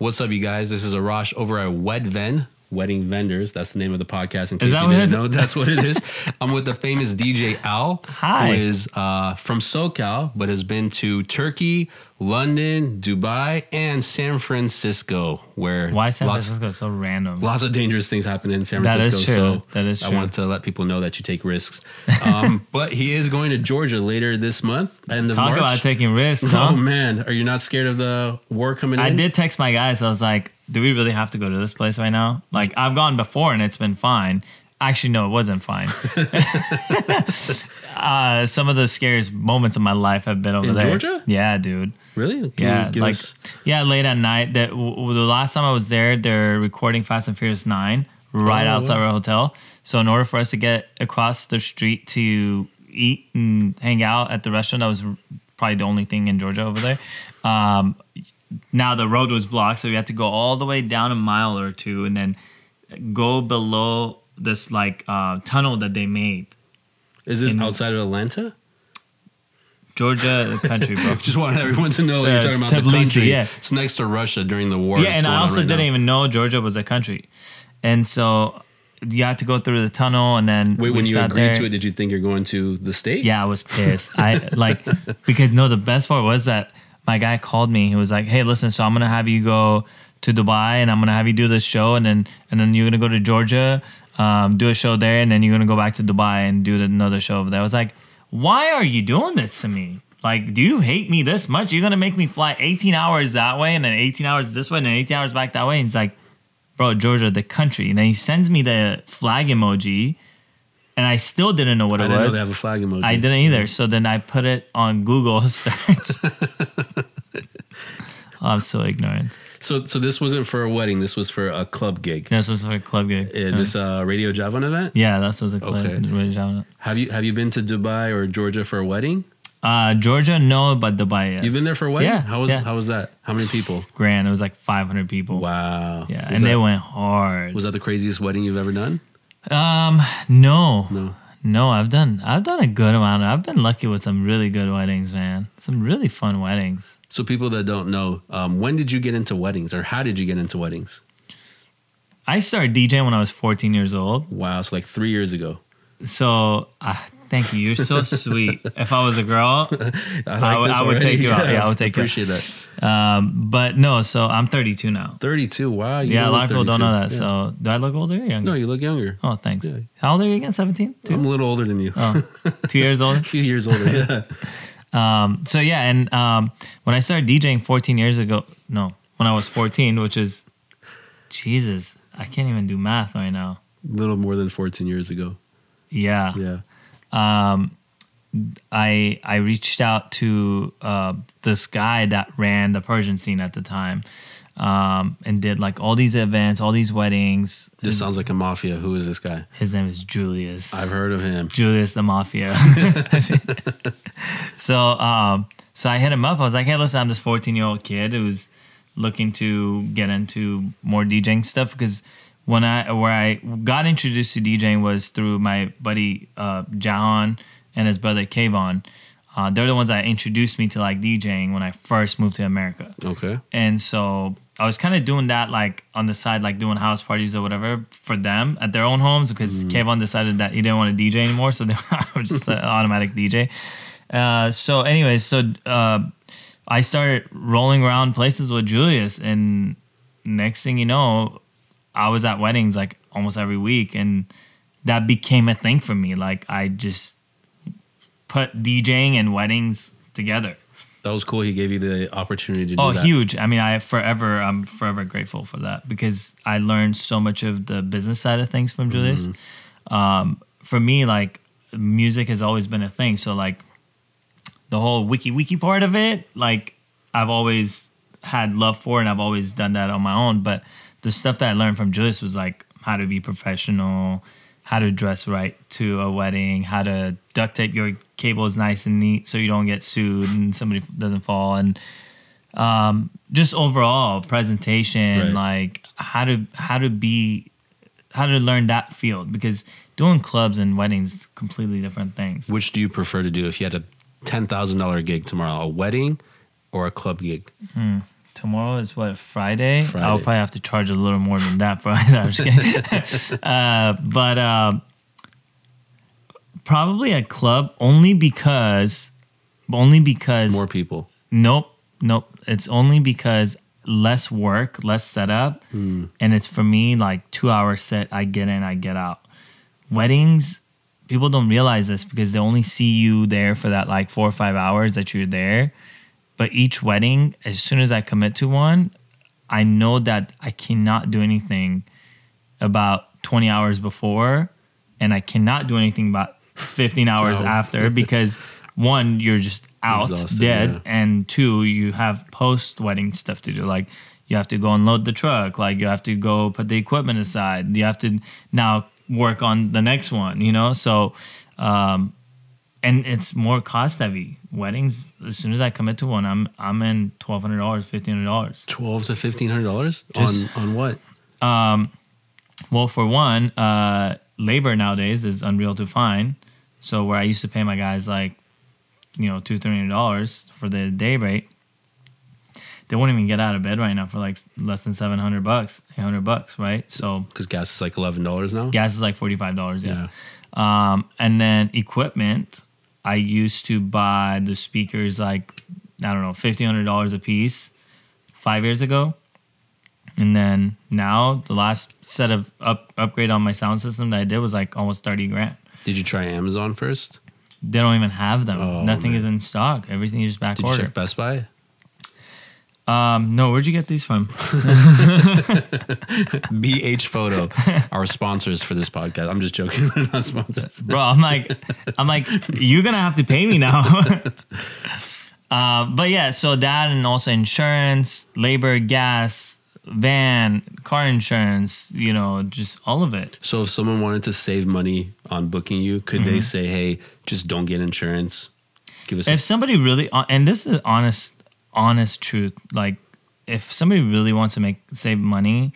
What's up, you guys? This is Arash over at Wedven, Wedding Vendors. That's the name of the podcast. In case that you didn't know, that's what it is. I'm with the famous DJ Al, Hi. who is uh, from SoCal, but has been to Turkey, London, Dubai, and San Francisco, where Why San lots, Francisco so random? lots of dangerous things happen in San Francisco. That is true. So That is true. I wanted to let people know that you take risks. Um, but he is going to Georgia later this month, And of Talk March. about taking risks, Oh man, are you not scared of the war coming in? I did text my guys. I was like, "Do we really have to go to this place right now?" Like, I've gone before and it's been fine. Actually, no, it wasn't fine. uh, some of the scariest moments of my life have been over In there. Georgia? Yeah, dude. Really? Can yeah, you give like us- yeah, late at night. That w- w- the last time I was there, they're recording Fast and Furious Nine right Oh, outside wow. our hotel. So in order for us to get across the street to eat and hang out at the restaurant, that was probably the only thing in Georgia over there. Um, now the road was blocked, so we had to go all the way down a mile or two, and then go below this like uh, tunnel that they made. is this in- outside of Atlanta? Georgia, the country, bro. Just wanted everyone to know that you're talking about the country. yeah. It's next to Russia during the war. Yeah, and I also right didn't now. even know Georgia was a country, and so you had to go through the tunnel, and then Wait, when you agreed there. to it, did you think you're going to the state? Yeah, I was pissed. I like because no, the best part was that my guy called me. He was like, "Hey, listen, so I'm gonna have you go to Dubai, and I'm gonna have you do this show, and then and then you're gonna go to Georgia, um, do a show there, and then you're gonna go back to Dubai and do another show over there." I was like, "Why are you doing this to me?" Like, do you hate me this much? You're gonna make me fly 18 hours that way and then 18 hours this way and then 18 hours back that way. And he's like, bro, Georgia, the country. And then he sends me the flag emoji, and I still didn't know what it I it didn't know they have a flag emoji. I didn't either. So then I put it on Google search. I'm so ignorant. So, so this wasn't for a wedding. This was for a club gig. This was for a club gig. Is this a Radio Javan event? yeah, that was a club. Okay. Okay. Have you have you been to Dubai or Georgia for a wedding? Uh, Georgia, no, but Dubai, yes. You've been there for a wedding? Yeah. How was yeah. how was that? How many people? grand? It was like 500 people. Wow. Yeah, Was and they went hard. Was that the craziest wedding you've ever done? um, no, No. No, I've done, I've done a good amount. I've been lucky with some really good weddings, man. Some really fun weddings. So people that don't know, um, when did you get into weddings, or how did you get into weddings? I started DJing when I was 14 years old. Wow, so like three years ago. So, uh, thank you. You're so sweet. If I was a girl, I, like I would- this I would take you out. Yeah, I would take you out. Appreciate that. um, but no. So I'm 32 now. Thirty-two. Wow. you yeah, a lot of people don't know that. Yeah. So do I look older or younger? no, you look younger. Oh, thanks. Yeah. How old are you again? 17? Two? I'm a little older than you. Oh, two years older. a few years older. Yeah. Um, so yeah, and um, when I started DJing 14 years ago, no, when I was 14, which is, Jesus, I can't even do math right now. a little more than 14 years ago. Yeah. Yeah. Um, I I reached out to uh, this guy that ran the Persian scene at the time, um, and did like all these events, all these weddings. This sounds like a mafia. Who is this guy? His name is Julius. I've heard of him. Julius the Mafia. so um, so I hit him up. I was like, hey, listen, I'm this 14 year old kid who's looking to get into more DJing stuff because when I where I got introduced to DJing was through my buddy uh, Jahan and his brother Kayvon. Uh, they're the ones that introduced me to like DJing when I first moved to America. Okay. And so I was kind of doing that like on the side, like doing house parties or whatever for them at their own homes because Kayvon decided that he didn't want to DJ anymore. So they were just an automatic DJ. Uh, so, anyways, so uh, I started rolling around places with Julius. And next thing you know, I was at weddings like almost every week. And that became a thing for me. Like I just put DJing and weddings together. That was cool. He gave you the opportunity to do Oh, huge! I mean, I forever, I'm forever grateful for that because I learned so much of the business side of things from Julius. Mm-hmm. Um, for me, like music has always been a thing. So, like the whole wiki wiki part of it, like I've always had love for, and I've always done that on my own. But the stuff that I learned from Julius was like how to be professional, how to dress right to a wedding, how to duct tape your cables nice and neat so you don't get sued and somebody doesn't fall, and um, just overall presentation, Right. like how to how to be how to learn that field because doing clubs and weddings completely different things. Which do you prefer to do if you had a ten thousand dollar gig tomorrow? A wedding or a club gig? Tomorrow is what Friday. I'll probably have to charge a little more than that. Probably. I'm just kidding. uh, but uh, probably a club only because, only because More people. Nope, nope. It's only because less work, less setup, Hmm. and it's for me like two hour set. I get in, I get out. Weddings, people don't realize this because they only see you there for that like four or five hours that you're there. But each wedding, as soon as I commit to one, I know that I cannot do anything about 20 hours before, and I cannot do anything about 15 hours after because one, you're just out Exhausted, dead, yeah. and two, you have post wedding stuff to do. Like you have to go unload the truck, like you have to go put the equipment aside, you have to now work on the next one, you know? So, um, and it's more cost heavy. Weddings, as soon as I commit to one, I'm I'm in twelve hundred dollars, fifteen hundred dollars. Twelve to fifteen hundred dollars on on what? Um, Well, for one, uh, labor nowadays is unreal to find. So where I used to pay my guys like, you know, two three hundred dollars for the day rate, they won't even get out of bed right now for like less than seven hundred bucks, eight hundred bucks, right? So Because gas is like eleven dollars now. gas is like forty five dollars. Yeah. Yeah. Um, and then equipment, I used to buy the speakers like I don't know, fifteen hundred dollars a piece five years ago. And then now the last set of up upgrade on my sound system that I did was like almost thirty grand. Did you try Amazon first? They don't even have them. Oh, Nothing man. is in stock. Everything is just back Did you check Best Buy? Um, no, where'd you get these from? BH Photo, our sponsors for this podcast. I'm just joking. We're not sponsors. bro i'm like i'm like you're gonna have to pay me now uh, but yeah so that and also insurance labor gas van car insurance you know just all of it So if someone wanted to save money on booking you, could Mm-hmm. they say, "Hey, just don't get insurance"? Give us. A, if somebody really and this is honest honest truth like if somebody really wants to make save money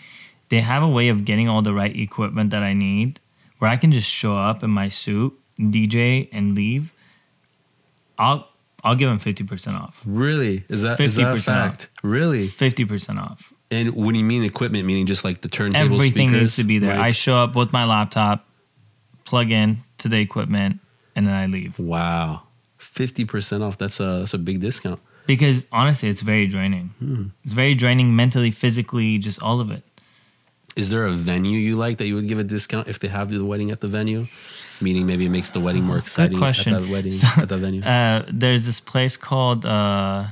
they have a way of getting all the right equipment that i need where i can just show up in my suit dj and leave i'll i'll give them 50% off really? Is that is that 50% fact? Really? 50% off And when you mean equipment, meaning just like the turntable everything speakers, needs to be there i show up with my laptop plug in to the equipment and then i leave wow, fifty percent off. That's a that's a big discount. Because honestly it's very draining Hmm. it's very draining mentally physically just all of it Is there a venue you like that you would give a discount if they have do the wedding at the venue? Meaning maybe it makes the wedding more exciting question. at that wedding So, at that venue. uh, there's this place called uh,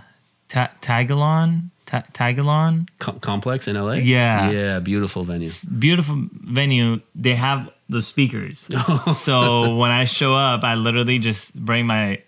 Ta- Taglyan. Ta- Taglyan. Com- complex in LA. Yeah. yeah, beautiful venue. Beautiful venue. They have the speakers. so when I show up, I literally just bring my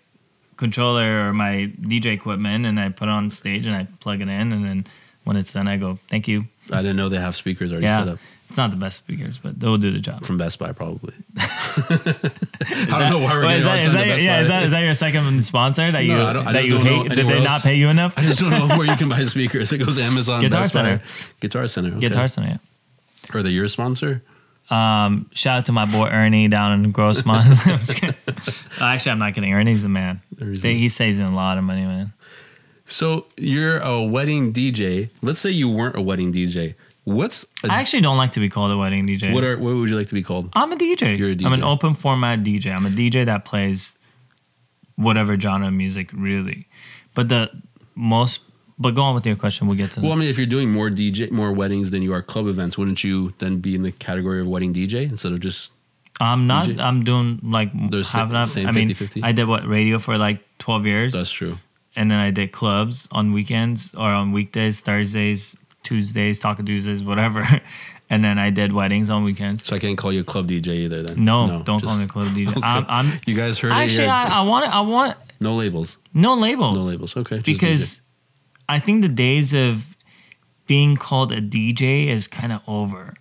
controller or my DJ equipment and I put it on stage and I plug it in. And then when it's done, I go, thank you. I didn't know they have speakers already set up It's not the best speakers, but they'll do the job. from Best Buy, probably. I don't know why we're Wait, getting is, that, on to that, Best yeah, Buy. is, that, is that your second sponsor that you No, I don't- I that you don't know hate? Did they anywhere not pay you enough? I just don't know where you can buy speakers. It goes Amazon, Guitar Best Buy. Center. Guitar Center. Okay. Guitar Center. Yeah. Are they your sponsor? Um, shout out to my boy Ernie down in Grossmont. I'm just kidding. Actually, I'm not kidding. Ernie's the man. They- he saves me a lot of money, man. So you're a wedding DJ. Let's say you weren't a wedding DJ. What's a, I actually don't like to be called a wedding DJ. what are what would you like to be called? I'm a DJ. You're a I'm an open format DJ. I'm a DJ that plays whatever genre of music, really. But the most. But go on with your question. We'll get to that. Well, that. I mean, if you're doing more DJ, more weddings than you are club events, wouldn't you then be in the category of wedding DJ instead of just? I'm not. DJ. I'm doing like There's half the that. same I mean, 50-50? I did what radio for like 12 years. That's true. and then I did clubs on weekends or on weekdays, Thursdays, Tuesdays, Taco Tuesdays, whatever. and then I did weddings on weekends. So I can't call you a club DJ either. Then No, don't just- call me a club DJ. Okay. I'm, I'm You guys heard actually it here. I, I want I want no labels. no label No labels. Okay. because I think the days of being called a DJ is kind of over.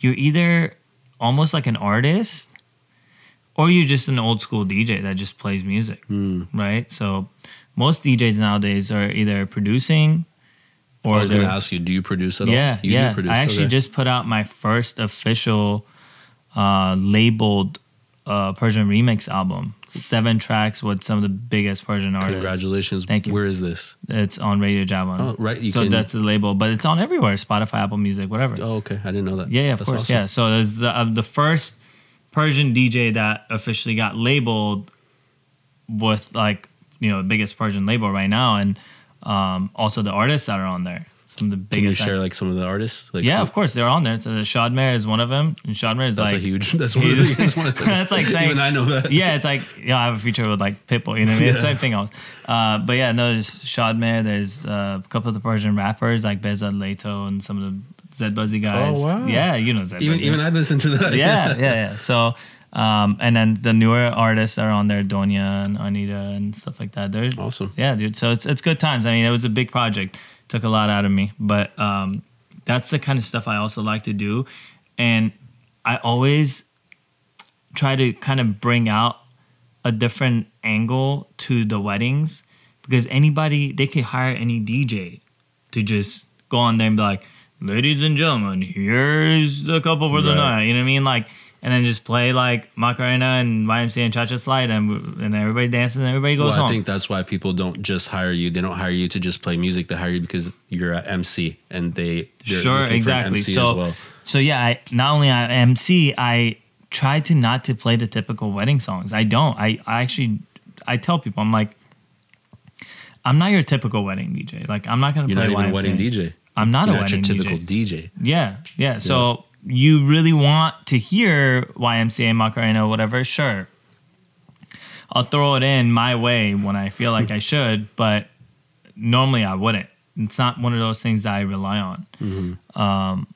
You're either almost like an artist or you're just an old school DJ that just plays music, DJ. Hmm. right? So most DJs nowadays are either producing or I was going to ask you, do you produce at all? yeah, all? You yeah. do produce. I actually okay. just put out my first official uh, labeled a Persian remix album, seven tracks with some of the biggest Persian artists. Congratulations. Thank you. Where is this? It's on Radio Javan. Oh, right, you so can- that's the label, but it's on everywhere: Spotify, Apple Music, whatever. Oh, okay. I didn't know that. Yeah, yeah, of That's course. awesome. Yeah. So there's the uh, the first Persian DJ that officially got labeled with like you know the biggest Persian label right now, and um, also the artists that are on there. Some of the Can you share like some of the artists? Like, yeah, of course they're on there. So the is one of them, and Shadmehr is That's like a huge. That's one of the. That's, one of the, That's like saying- even I know that. yeah, it's like yeah, I have a feature with like Pitbull. You know, what I mean? it's the same thing else. Uh, but yeah, no, there's Shadmehr. There's uh, a couple of the Persian rappers like Behzad Leito and some of the Zedbazi guys. Oh, wow. Yeah, you know Zed Even Buzzy. even I listened to that. yeah, yeah, yeah. So, um, and then the newer artists are on there, Donia and Anita and stuff like that. They're Awesome. yeah, dude. So it's it's good times. I mean, it was a big project. Took a lot out of me, but um, that's the kind of stuff I also like to do, and I always try to kind of bring out a different angle to the weddings because anybody they could hire any DJ to just go on there and be like, "Ladies and gentlemen, here's the couple for the Right. night." You know what I mean? Like, and then just play like Macarena and YMCA and Cha Cha Slide, and and everybody dances and everybody goes Well, home. I think that's why people don't just hire you. They don't hire you to just play music. They hire you because you're an MC and they they're sure, looking for an exactly. MC So, as well. so yeah, I not only I MC, I try to not to play the typical wedding songs. I don't. I, I actually I tell people I'm like, I'm not your typical wedding DJ. Like I'm not gonna You're play not even a wedding DJ. I'm not You're a not your typical DJ. DJ. Yeah, yeah. So you really want to hear YMCA, Macarena, whatever? Sure. I'll throw it in my way when I feel like I should, but normally I wouldn't. It's not one of those things that I rely on. Mm-hmm. Um,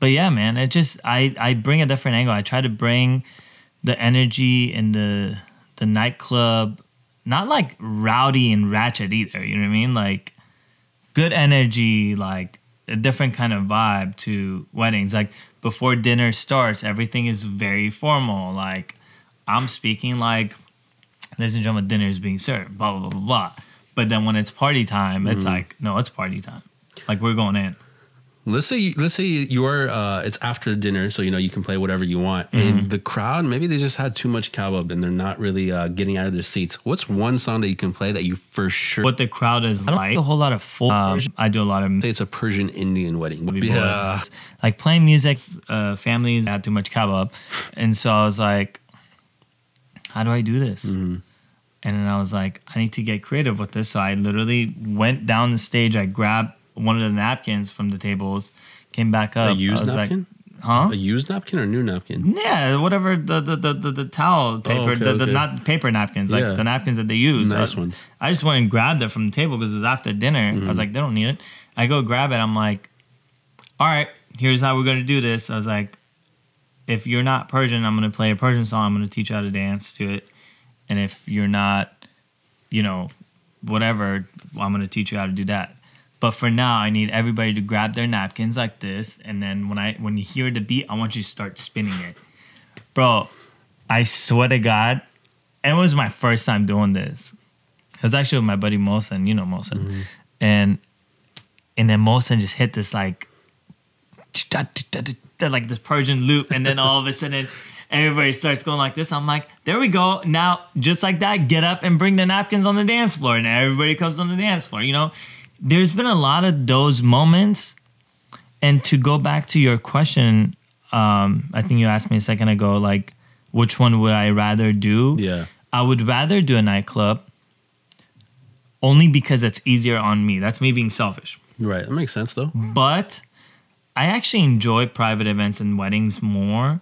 but yeah, man, it just I I bring a different angle. I try to bring the energy in the the nightclub, not like rowdy and ratchet either. You know what I mean? Like good energy, like a different kind of vibe to weddings. Like before dinner starts, everything is very formal. Like I'm speaking like, ladies and gentlemen, dinner is being served. Blah blah blah blah blah. But then when it's party time, it's mm-hmm. like no, it's party time. Like we're going in. Let's say you, let's say you are uh, it's after dinner, so you know you can play whatever you want, Mm-hmm. and the crowd maybe they just had too much cowbell and they're not really uh, getting out of their seats. What's one song that you can play that you for sure What the crowd is I don't like. a whole lot of full. Um, I do a lot of say it's a Persian Indian wedding? yeah. like playing music. Uh, families had too much kebab, and so I was like, "How do I do this?" Mhm. And then I was like, "I need to get creative with this." So I literally went down the stage. I grabbed one of the napkins from the tables, came back up. A I used was napkin? Like, huh? A used napkin or new napkin? Yeah, whatever the the, the, the, the towel paper, Oh, okay, the, the okay. not paper napkins, like Yeah. the napkins that they use. Nice I, ones. I just went and grabbed it from the table because it was after dinner. I Mm-hmm. was like, they don't need it. I go grab it. I'm like, all right, here's how we're going to do this. I was like, if you're not Persian, I'm going to play a Persian song. I'm going to teach you how to dance to it. And if you're not, you know, whatever, I'm going to teach you how to do that. But for now, I need everybody to grab their napkins like this, and then when I when you hear the beat, I want you to start spinning it, bro. I swear to God, it was my first time doing this. It was actually with my buddy Mosen, you know Mosen, mm-hmm. and and then Mosen just hit this like like this Persian loop, and then all of a sudden everybody starts going like this. I'm like, there we go. Now, just like that, get up and bring the napkins on the dance floor, and everybody comes on the dance floor. You know, there's been a lot of those moments. And to go back to your question, um, I think you asked me a second ago, like, which one would I rather do? Yeah. I would rather do a nightclub only because it's easier on me. That's me being selfish. Right. That makes sense though. But I actually enjoy private events and weddings more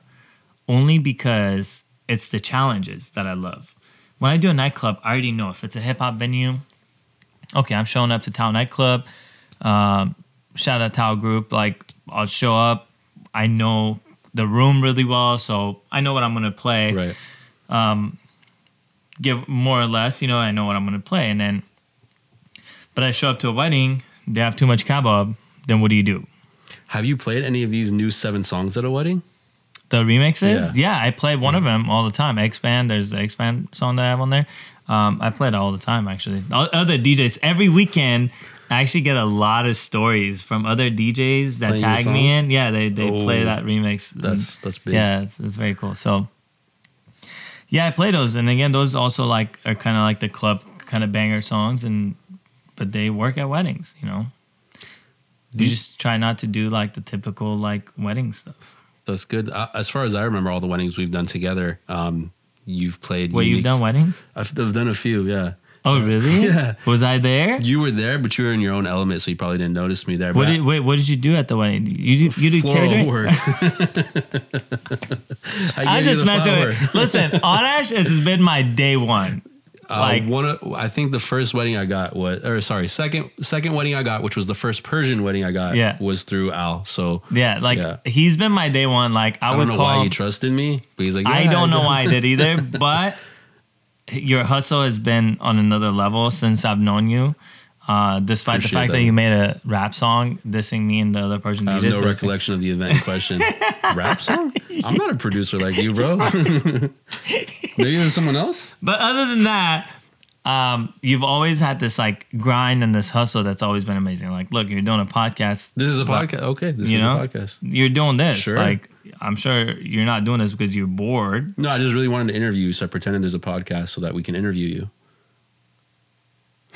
only because it's the challenges that I love. When I do a nightclub, I already know if it's a hip hop venue, okay, I'm showing up to Tao Nightclub. Um, shout out Tao Group. Like, I'll show up. I know the room really well, so I know what I'm going to play Right. give more or less, you know, I know what I'm going to play. And then, but I show up to a wedding, they have too much kebab, then what do you do? Have you played any of these new seven songs at a wedding? The remixes? Yeah. Yeah, I play one of them all the time. X-Band, there's the X-Band song that I have on there. Um, I play it all the time, actually. Other DJs, every weekend, I actually get a lot of stories from other DJs that Playing tag me in. Yeah, they, they play Oh, that remix. That's that's big. Yeah, it's, it's very cool. So, Yeah, I play those, and again, those also like are kind of like the club kind of banger songs, and but they work at weddings. You know, you just try not to do like the typical like wedding stuff. That's good. Uh, as far as I remember, all the weddings we've done together, um, you've played. What you've done weddings? I've, I've done a few. Yeah, Oh, really? Yeah. Was I there? you were there, but you were in your own element, so you probably didn't notice me there. What did wait? What did you do at the wedding? You do, you do floral catering? work. I I'm gave you just the messing flower. with. Listen, Arash has been my day one. Uh, Like- one, of, I think the first wedding I got was, or sorry, second second wedding I got, which was the first Persian wedding I got, Yeah. was through Al. So Yeah, like Yeah. he's been my day one. Like I, I would don't know call. why him- he trusted me, but he's like, I "Yeah, don't know why I did either, but your hustle has been on another level since I've known you. Uh, despite the fact that. that. you made a rap song dissing me and the other Persian I have DJs. no recollection of the event question. Rap song? I'm not a producer like you, bro. Maybe there's someone else. But other than that, um, you've always had this like grind and this hustle that's always been amazing. Like, look, you're doing a podcast. This is a But- podcast. Okay, this you is know, a podcast. you're doing this. Sure. Like, I'm sure you're not doing this because you're bored. No, I just really wanted to interview you, so I pretended there's a podcast so that we can interview you.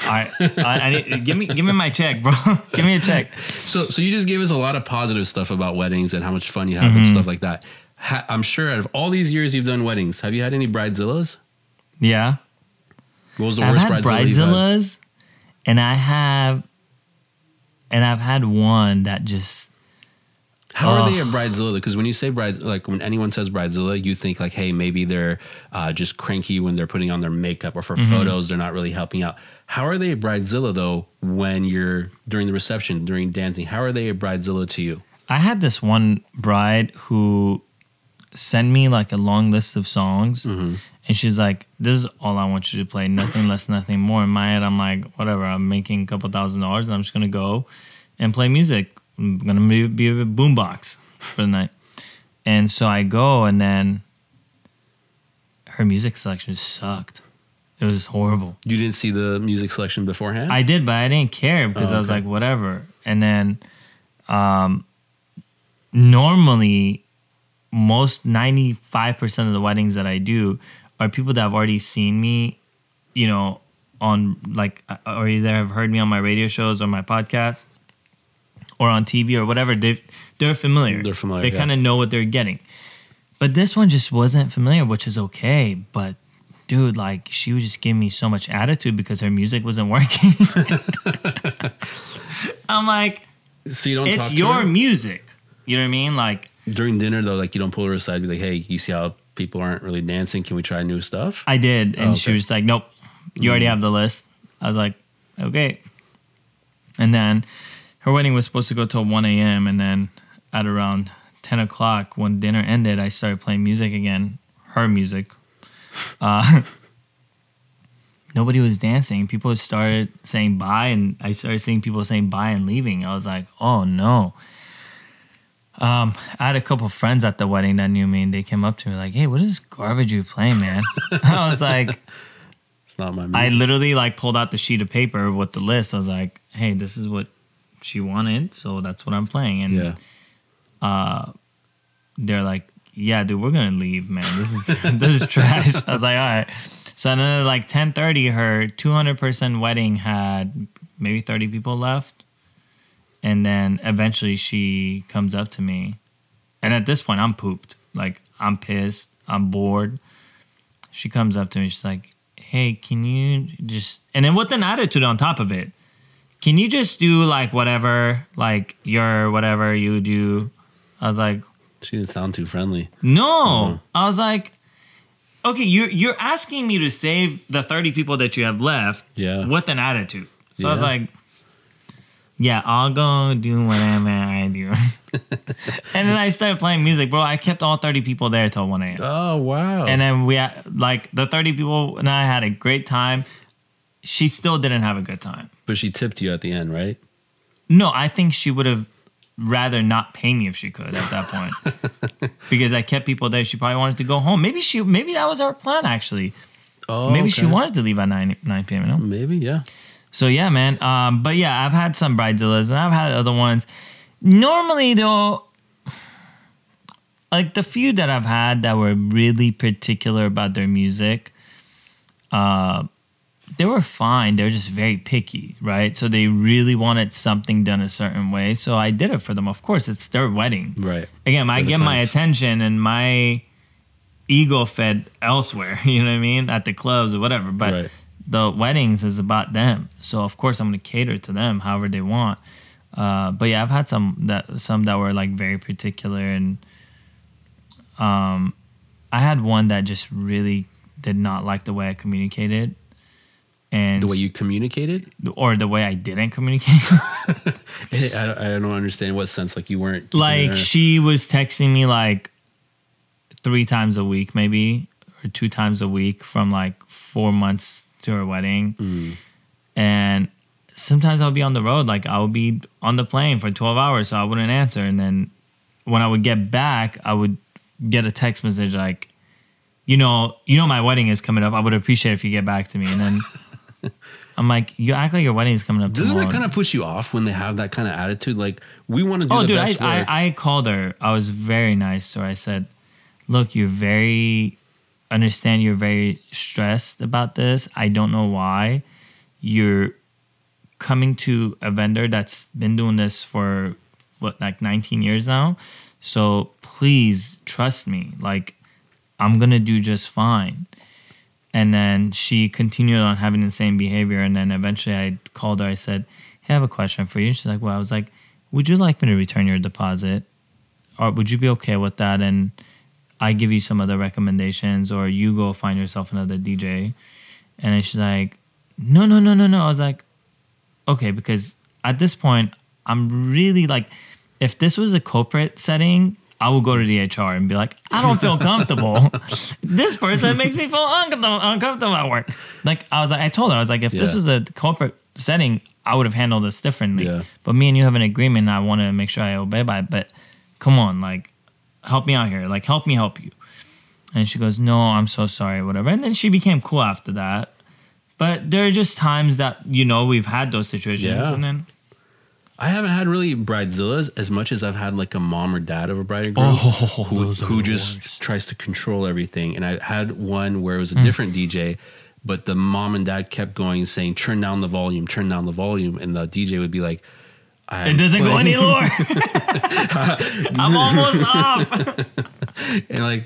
I, I, I need, give me, give me my check, bro. give me a check. So, so you just gave us a lot of positive stuff about weddings and how much fun you have and Mm-hmm. stuff like that. Ha- I'm sure out of all these years you've done weddings, have you had any bridezillas? Yeah. What was the I've worst had bridezilla you've had? bridezillas, and I have, and I've had one that just How are they a bridezilla? Because when you say bride, like when anyone says bridezilla, you think like, hey, maybe they're uh, just cranky when they're putting on their makeup, or for Mm-hmm. photos, they're not really helping out. How are they a bridezilla though? When you're during the reception, during dancing, how are they a bridezilla to you? I had this one bride who sent me like a long list of songs, Mm-hmm. and she's like, "This is all I want you to play, nothing less, nothing more." In my head, I'm like, "Whatever." I'm making a couple thousand dollars, and I'm just gonna go and play music. I'm gonna be, be a boombox for the night, and so I go, and then her music selection sucked. It was horrible. You didn't see the music selection beforehand. I did, but I didn't care because Oh, I was like, whatever. And then, um, normally, most ninety five percent of the weddings that I do are people that have already seen me, you know, on like uh, or either have heard me on my radio shows or my podcast or on TV or whatever. They they're familiar. They're familiar, They yeah. kind of know what they're getting. But this one just wasn't familiar, which is okay. But dude, like she was just giving me so much attitude because her music wasn't working. I'm like, so you don't. it's talk to your music. You know what I mean? Like, during dinner though. Like you don't pull her aside, be like, hey, you see how people aren't really dancing? Can we try new stuff? I did, and Oh, she okay. was like, "Nope, you already have the list." I was like, "Okay." And then her wedding was supposed to go till one a.m. and then at around ten o'clock, when dinner ended, I started playing music again, her music. Uh, nobody was dancing. People started saying bye, and I started seeing people saying bye and leaving. I was like, "Oh no." Um, I had a couple friends at the wedding that knew me, and they came up to me like, "Hey, what is this garbage you playing, man?" I was like, It's not my music. I literally like pulled out the sheet of paper with the list. I was like, "Hey, this is what she wanted, so that's what I'm playing." And yeah. uh, they're like, "Yeah, dude, we're gonna leave, man. This is this is trash." I was like, "All right." So then at like 10:30, her 200 person wedding had maybe 30 people left, and then eventually she comes up to me, and at this point I'm pooped. Like I'm pissed. I'm bored. She comes up to me. She's like, "Hey, can you just?" And then with an attitude on top of it. Can you just do like whatever, like your whatever you do? I was like, She didn't sound too friendly. no. Mm-hmm. I was like, okay, you're you're asking me to save the 30 people that you have left Yeah. with an attitude. So I was like, yeah, I'll go do whatever I do. and then I started playing music, bro. I kept all 30 people there till 1 a.m. Oh wow. And then we had, like the 30 people and I had a great time. She still didn't have a good time. but she tipped you at the end, right? No, I think she would have rather not pay me if she could at that point. because I kept people there. She probably wanted to go home. Maybe she maybe that was our plan actually. Oh, maybe she wanted to leave at 9 9 p.m. You know? Maybe, yeah. So yeah, man. Um, but yeah, I've had some bridezillas and I've had other ones. Normally though, like the few that I've had that were really particular about their music, uh, they were fine. They're just very picky, right? So they really wanted something done a certain way. So I did it for them. Of course, it's their wedding. Right. Again, I get my attention and my ego fed elsewhere. You know what I mean? At the clubs or whatever. But Right. The weddings is about them. So of course I'm going to cater to them however they want. Uh, but yeah, I've had some that some that were like very particular, and um, I had one that just really did not like the way I communicated, and The way you communicated? or the way I didn't communicate. I don't, I don't understand what sense. Like you weren't like her- she was texting me like three times a week, maybe or two times a week from like four months to her wedding, Mm. and sometimes I'll be on the road. Like I would be on the plane for 12 hours, so I wouldn't answer. And then when I would get back, I would get a text message like, you know, you know, my wedding is coming up. I would appreciate if you get back to me. And then I'm like, you act like your wedding is coming up Doesn't tomorrow. that kind of put you off when they have that kind of attitude? Like we want to do oh, dude, I. I, I called her. I was very nice to her. I said, look, you're very, understand you're very stressed about this. I don't know why. You're coming to a vendor that's been doing this for what, like 19 years now. So please trust me. Like, I'm going to do just fine. And then she continued on having the same behavior. And then eventually I called her. I said, Hey, I have a question for you. She's like, Well, I was like, Would you like me to return your deposit? Or would you be okay with that? And I give you some other recommendations, or you go find yourself another DJ. And she's like, No, no, no, no, no. I was like, Okay, because at this point, I'm really like, if this was a corporate setting, I will go to the HR and be like, I don't feel comfortable. this person makes me feel uncomfortable, uncomfortable at work. Like I was like, I told her, I was like, if this was a corporate setting, I would have handled this differently. Yeah. But me and you have an agreement, and I want to make sure I obey by it. But come on, like, help me out here. Like, help me help you. And she goes, No, I'm so sorry, whatever. And then she became cool after that. But there are just times that you know we've had those situations, Yeah. and then I haven't had really bridezillas as much as I've had like a mom or dad of a bride and groom Oh, who, who just tries to control everything. And I had one where it was a Mm. different DJ, but the mom and dad kept going saying, "Turn down the volume, turn down the volume," and the DJ would be like, it I'm doesn't go playing- any lower. I'm almost off. And like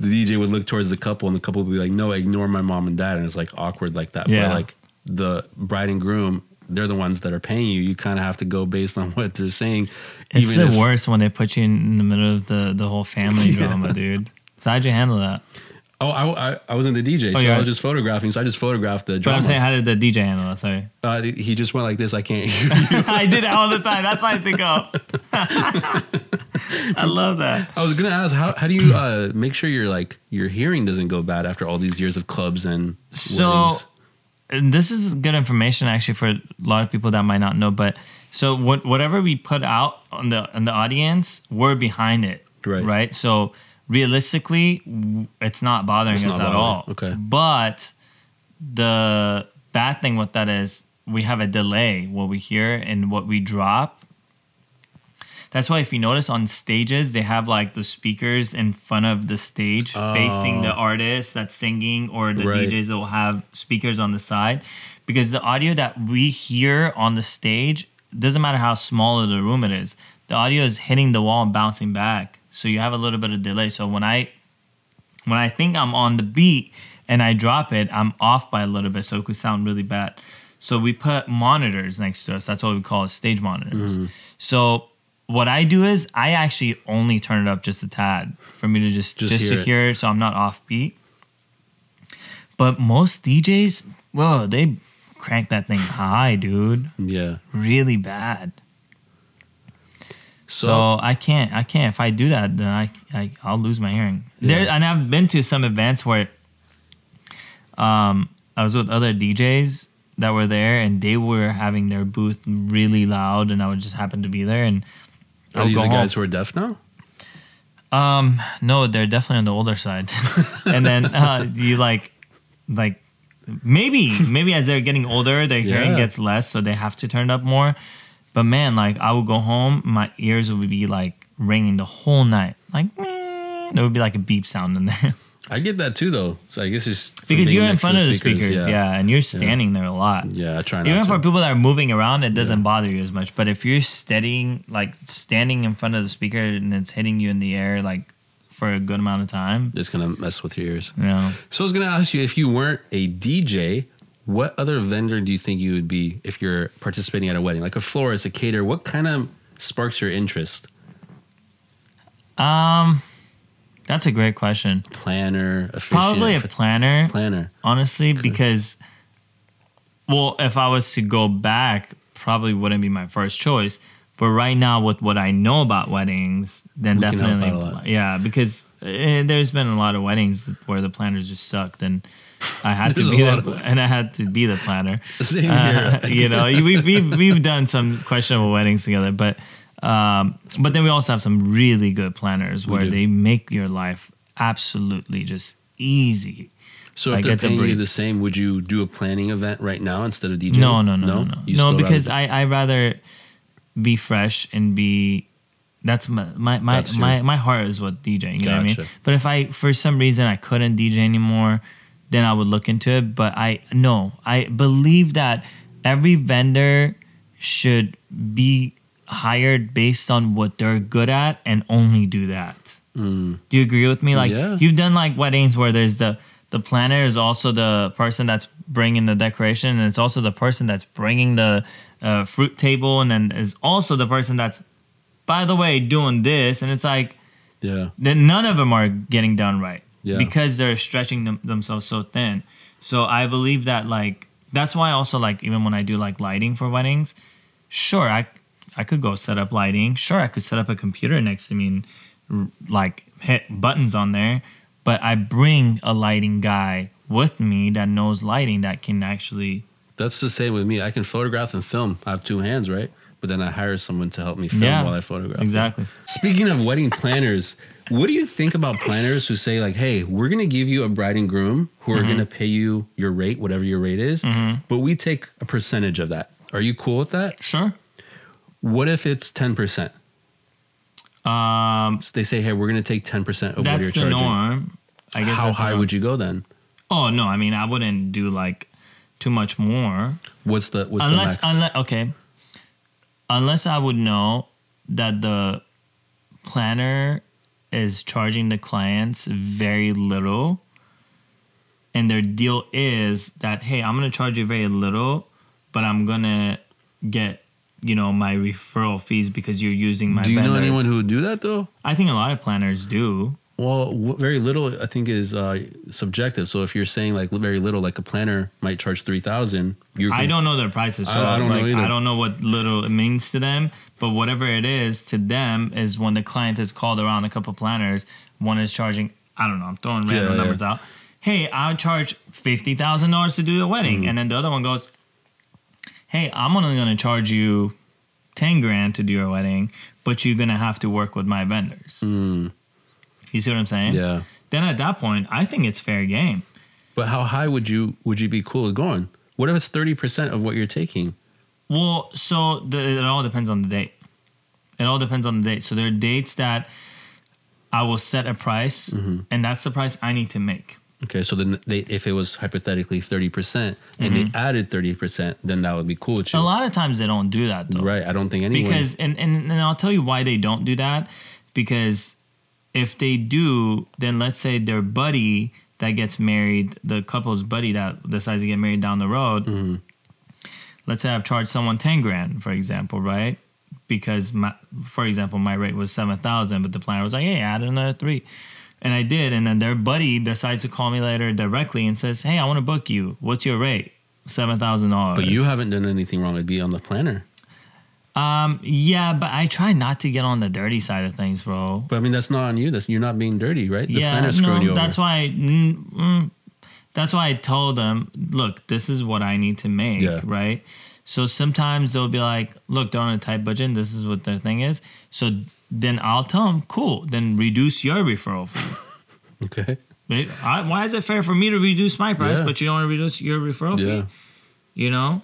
the DJ would look towards the couple, and the couple would be like, "No, ignore my mom and dad," and it's like awkward like that. Yeah. But like the bride and groom, they're the ones that are paying you. You kind of have to go based on what they're saying. It's the if- worst when they put you in the middle of the, the whole family Yeah. drama, dude. So how'd you handle that? Oh, I, I, I wasn't the DJ, so you're I was just photographing. So I just photographed the But. I'm saying, how did the DJ handle it? Sorry. uh, he just went like this. I can't hear you. I did that all the time. That's why I think up. I love that. I was gonna ask how how do you uh, make sure your like your hearing doesn't go bad after all these years of clubs and So, weddings? and this is good information actually for a lot of people that might not know. But so what, whatever we put out on the on the audience, we're behind it, Right. Right. So realistically, it's not bothering It's us not at all. okay. But the bad thing with that is we have a delay what we hear and what we drop. That's why if you notice on stages, they have like the speakers in front of the stage oh. facing the Oh. artist that's singing, or the Right. DJs that will have speakers on the side. Because the audio that we hear on the stage doesn't matter how small of the room it is, the audio is hitting the wall and bouncing back. So you have a little bit of delay. So when I when I think I'm on the beat and I drop it, I'm off by a little bit, so it could sound really bad. So we put monitors next to us. That's what we call stage monitors. Mm-hmm. So what I do is I actually only turn it up just a tad for me to just Just just, hear to it. hear it, so I'm not off beat. But most DJs, whoa, they crank that thing high, dude. yeah. Really bad. So, So I can't, I can't. If I do that, then I, I I'll lose my hearing. There, Yeah. and I've been to some events where, um, I was with other DJs that were there, and they were having their booth really loud, and I would just happen to be there, and are these the guys home. who are deaf now? Um, no, they're definitely on the older side, and then uh, you like, like maybe maybe as they're getting older, their hearing Yeah. gets less, so they have to turn up more. But man, like I would go home, my ears would be like ringing the whole night, like. there would be like a beep sound in there I get that too, though. So I guess it's because you're in front of the speakers, yeah. and you're standing there a lot. Yeah, I try not Even to. for people that are moving around, it doesn't bother you as much. But if you're steadying, like standing in front of the speaker and it's hitting you in the air, like for a good amount of time, it's gonna mess with your ears. know, So I was gonna ask you if you weren't a DJ, what other vendor do you think you would be if you're participating at a wedding, like a florist, a caterer? What kind of sparks your interest? um, that's a great question. Planner, Probably a planner, planner. honestly, because, well, if I was to go back, probably wouldn't be my first choice. But right now, with what I know about weddings, then We definitely, out a lot. yeah, because eh, there's been a lot of weddings where the planners just sucked, and I had to be the, and I had to be the planner. Same Uh, here. you know, we've, we've we've done some questionable weddings together, but um, but then we also have some really good planners where they make your life absolutely just easy. So if Like, they're paying you the same, would you do a planning event right now instead of DJing? No, no, no, no, no, You no, because I I rather be fresh and be. That's my my my, That's my, my heart is what DJing. You know what I mean? But if I for some reason I couldn't DJ anymore, then I would look into it. But I no, I believe that every vendor should be hired based on what they're good at and only do that. Mm, Do you agree with me? Like Yeah. you've done like weddings where there's the the planner is also the person that's bringing the decoration, and it's also the person that's bringing the uh, fruit table, and then is also the person that's, by the way, doing this, and it's like yeah. then none of them are getting done right Yeah. because they're stretching them, themselves so thin. So I believe that like that's why also like even when I do like lighting for weddings, sure I I could go set up lighting. Sure I could set up a computer next to me and r- like hit buttons on there, but I bring a lighting guy with me that knows lighting that can actually That's the same with me. I can photograph and film. I have two hands, right? But then I hire someone to help me film Yeah, while I photograph. exactly. Speaking of wedding planners, what do you think about planners who say like, "Hey, we're going to give you a bride and groom who are Mm-hmm. going to pay you your rate, whatever your rate is, but we take a percentage of that." Are you cool with that? Sure. What if it's 10%? Um So they say, "Hey, we're going to take 10% of what that's you're the charging." norm. I guess How that's high would you go then? Oh no, I mean I wouldn't do like too much more. What's the what's unless the unless okay. Unless I would know that the planner is charging the clients very little and their deal is that hey, I'm to charge you very little, but I'm to get you know my referral fees because you're using my do you know anyone who would do that though? I think a lot of planners do. Well, w- very little I think is uh, subjective. So if you're saying like very little, like a planner might charge three thousand, you're I don't know their prices, so I- I don't know either. I don't know what little it means to them. But whatever it is to them is when the client has called around a couple planners. One is charging, I don't know, I'm throwing random Yeah, yeah. numbers out. Hey, I'll charge fifty thousand dollars to do a wedding, Mm. and then the other one goes, Hey, I'm only going to charge you ten grand to do your wedding, but you're going to have to work with my vendors. Mm, You see what I'm saying? yeah. Then at that point, I think it's fair game. But how high would you would you be cool with going? What if it's thirty percent of what you're taking? Well, so the, it all depends on the date. It all depends on the date. So there are dates that I will set a price, Mm-hmm. and that's the price I need to make. Okay, so then they, if it was hypothetically thirty percent and they added thirty percent, then that would be cool with you, Mm-hmm. A lot of times they don't do that though, right? I don't think anyone because and, and and I'll tell you why they don't do that. Because if they do, then let's say their buddy that gets married, the couple's buddy that decides to get married down the road. Mhm. Let's say I've charged someone ten grand, for example, right? Because my, for example, my rate was seven thousand, but the planner was like, "Hey, add another three. and I did. And then their buddy decides to call me later directly and says, "Hey, I want to book you. What's your rate? Seven thousand dollars." But you haven't done anything wrong. It'd be on the planner. Um, yeah, but I try not to get on the dirty side of things, bro. But I mean, that's not on you. That's you're not being dirty, right? The yeah, no, you over. that's why. Mm, mm, that's why I told them, look, this is what I need to make, Yeah. right? So sometimes they'll be like, look, they're on a tight budget. And this is what their thing is. So then I'll tell them, cool. Then reduce your referral fee. okay. Right? I, why is it fair for me to reduce my price, Yeah. but you don't want to reduce your referral Yeah. fee? You know.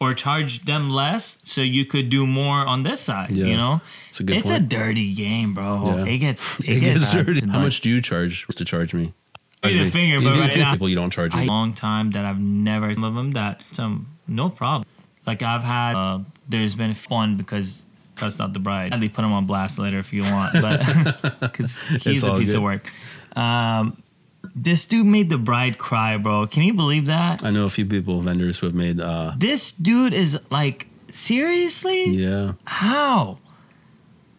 Or charge them less so you could do more on this side. Yeah. You know, It's a good it's a dirty game, bro. Yeah. It gets it, It gets, gets dirty. How much do you charge to charge me? Use a finger, but right now- people you don't charge a long time that I've never some of them that some no problem. Like I've had uh, there's been fun because cussed out the bride. They put him on blast later if you want, but because he's a piece good. of work. Um, this dude made the bride cry, bro. Can you believe that? I know a few people, vendors who have made. uh This dude is like seriously Yeah, how?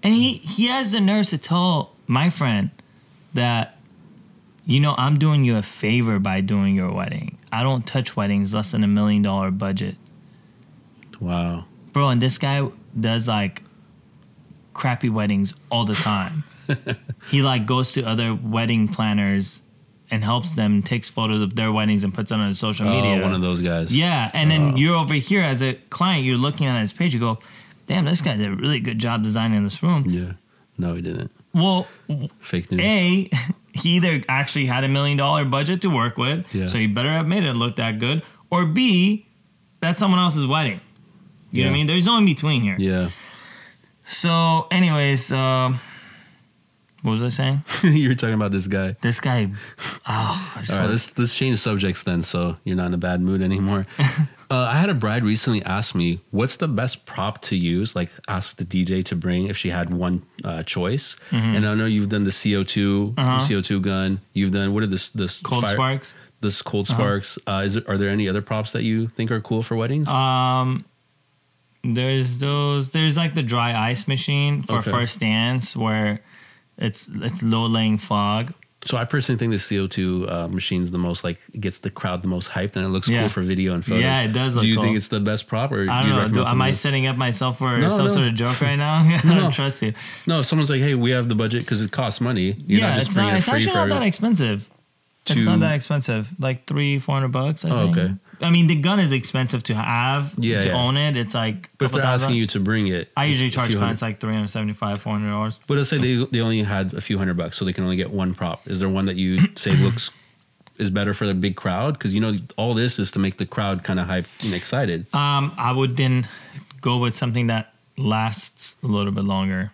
And he he has the nerve to tell my friend that you know I'm doing you a favor by doing your wedding. I don't touch weddings less than a million dollar budget, wow. bro. And this guy does like crappy weddings all the time. he like goes to other wedding planners and helps them, takes photos of their weddings and puts them on his social media. Oh, one of those guys. Yeah, and then Oh. you're over here as a client, you're looking at his page, you go, "Damn, this guy did a really good job designing this room." Yeah. No, he didn't. Well, Fake news. a he either actually had a million dollar budget to work with, Yeah. so he better have made it look that good, or b that's someone else's wedding. You know what I mean? There's no in between here. Yeah. So, anyways, um, what was I saying? you were talking about this guy. This guy. Oh, All right, let's let's change subjects then, so you're not in a bad mood anymore. uh, I had a bride recently ask me, "What's the best prop to use?" Like, ask the DJ to bring if she had one uh, choice. And I know you've done the CO2, Mm-hmm. Uh-huh. CO2 gun. You've done what are this this cold fire- sparks. This cold sparks. Uh, is are there any other props that you think are cool for weddings? Um, there's those. There's like the dry ice machine for Okay. first dance where it's it's low laying fog. so I personally think the CO2 uh, machine's the most like gets the crowd the most hyped, and it looks Yeah. cool for video and photo. Yeah, it does Do you cool. think it's the best prop, or I don't know. Do, am I setting up myself for No, some no. sort of joke right now? I No. don't trust you. No, if someone's like, "Hey, we have the budget because it costs money," you're yeah, not just it's not. it It's actually not that expensive. It's not that expensive. Like three, four hundred bucks. I Oh, think. okay. I mean, the gun is expensive to have. Yeah, To yeah. own it, it's like. But if they're thousand. asking you to bring it, I usually charge clients like 375 400 dollars. But let's say they they only had a few hundred bucks, so they can only get one prop. Is there one that you say looks is better for the big crowd? Because you know all this is to make the crowd kind of hyped and excited. Um, I would then go with something that lasts a little bit longer.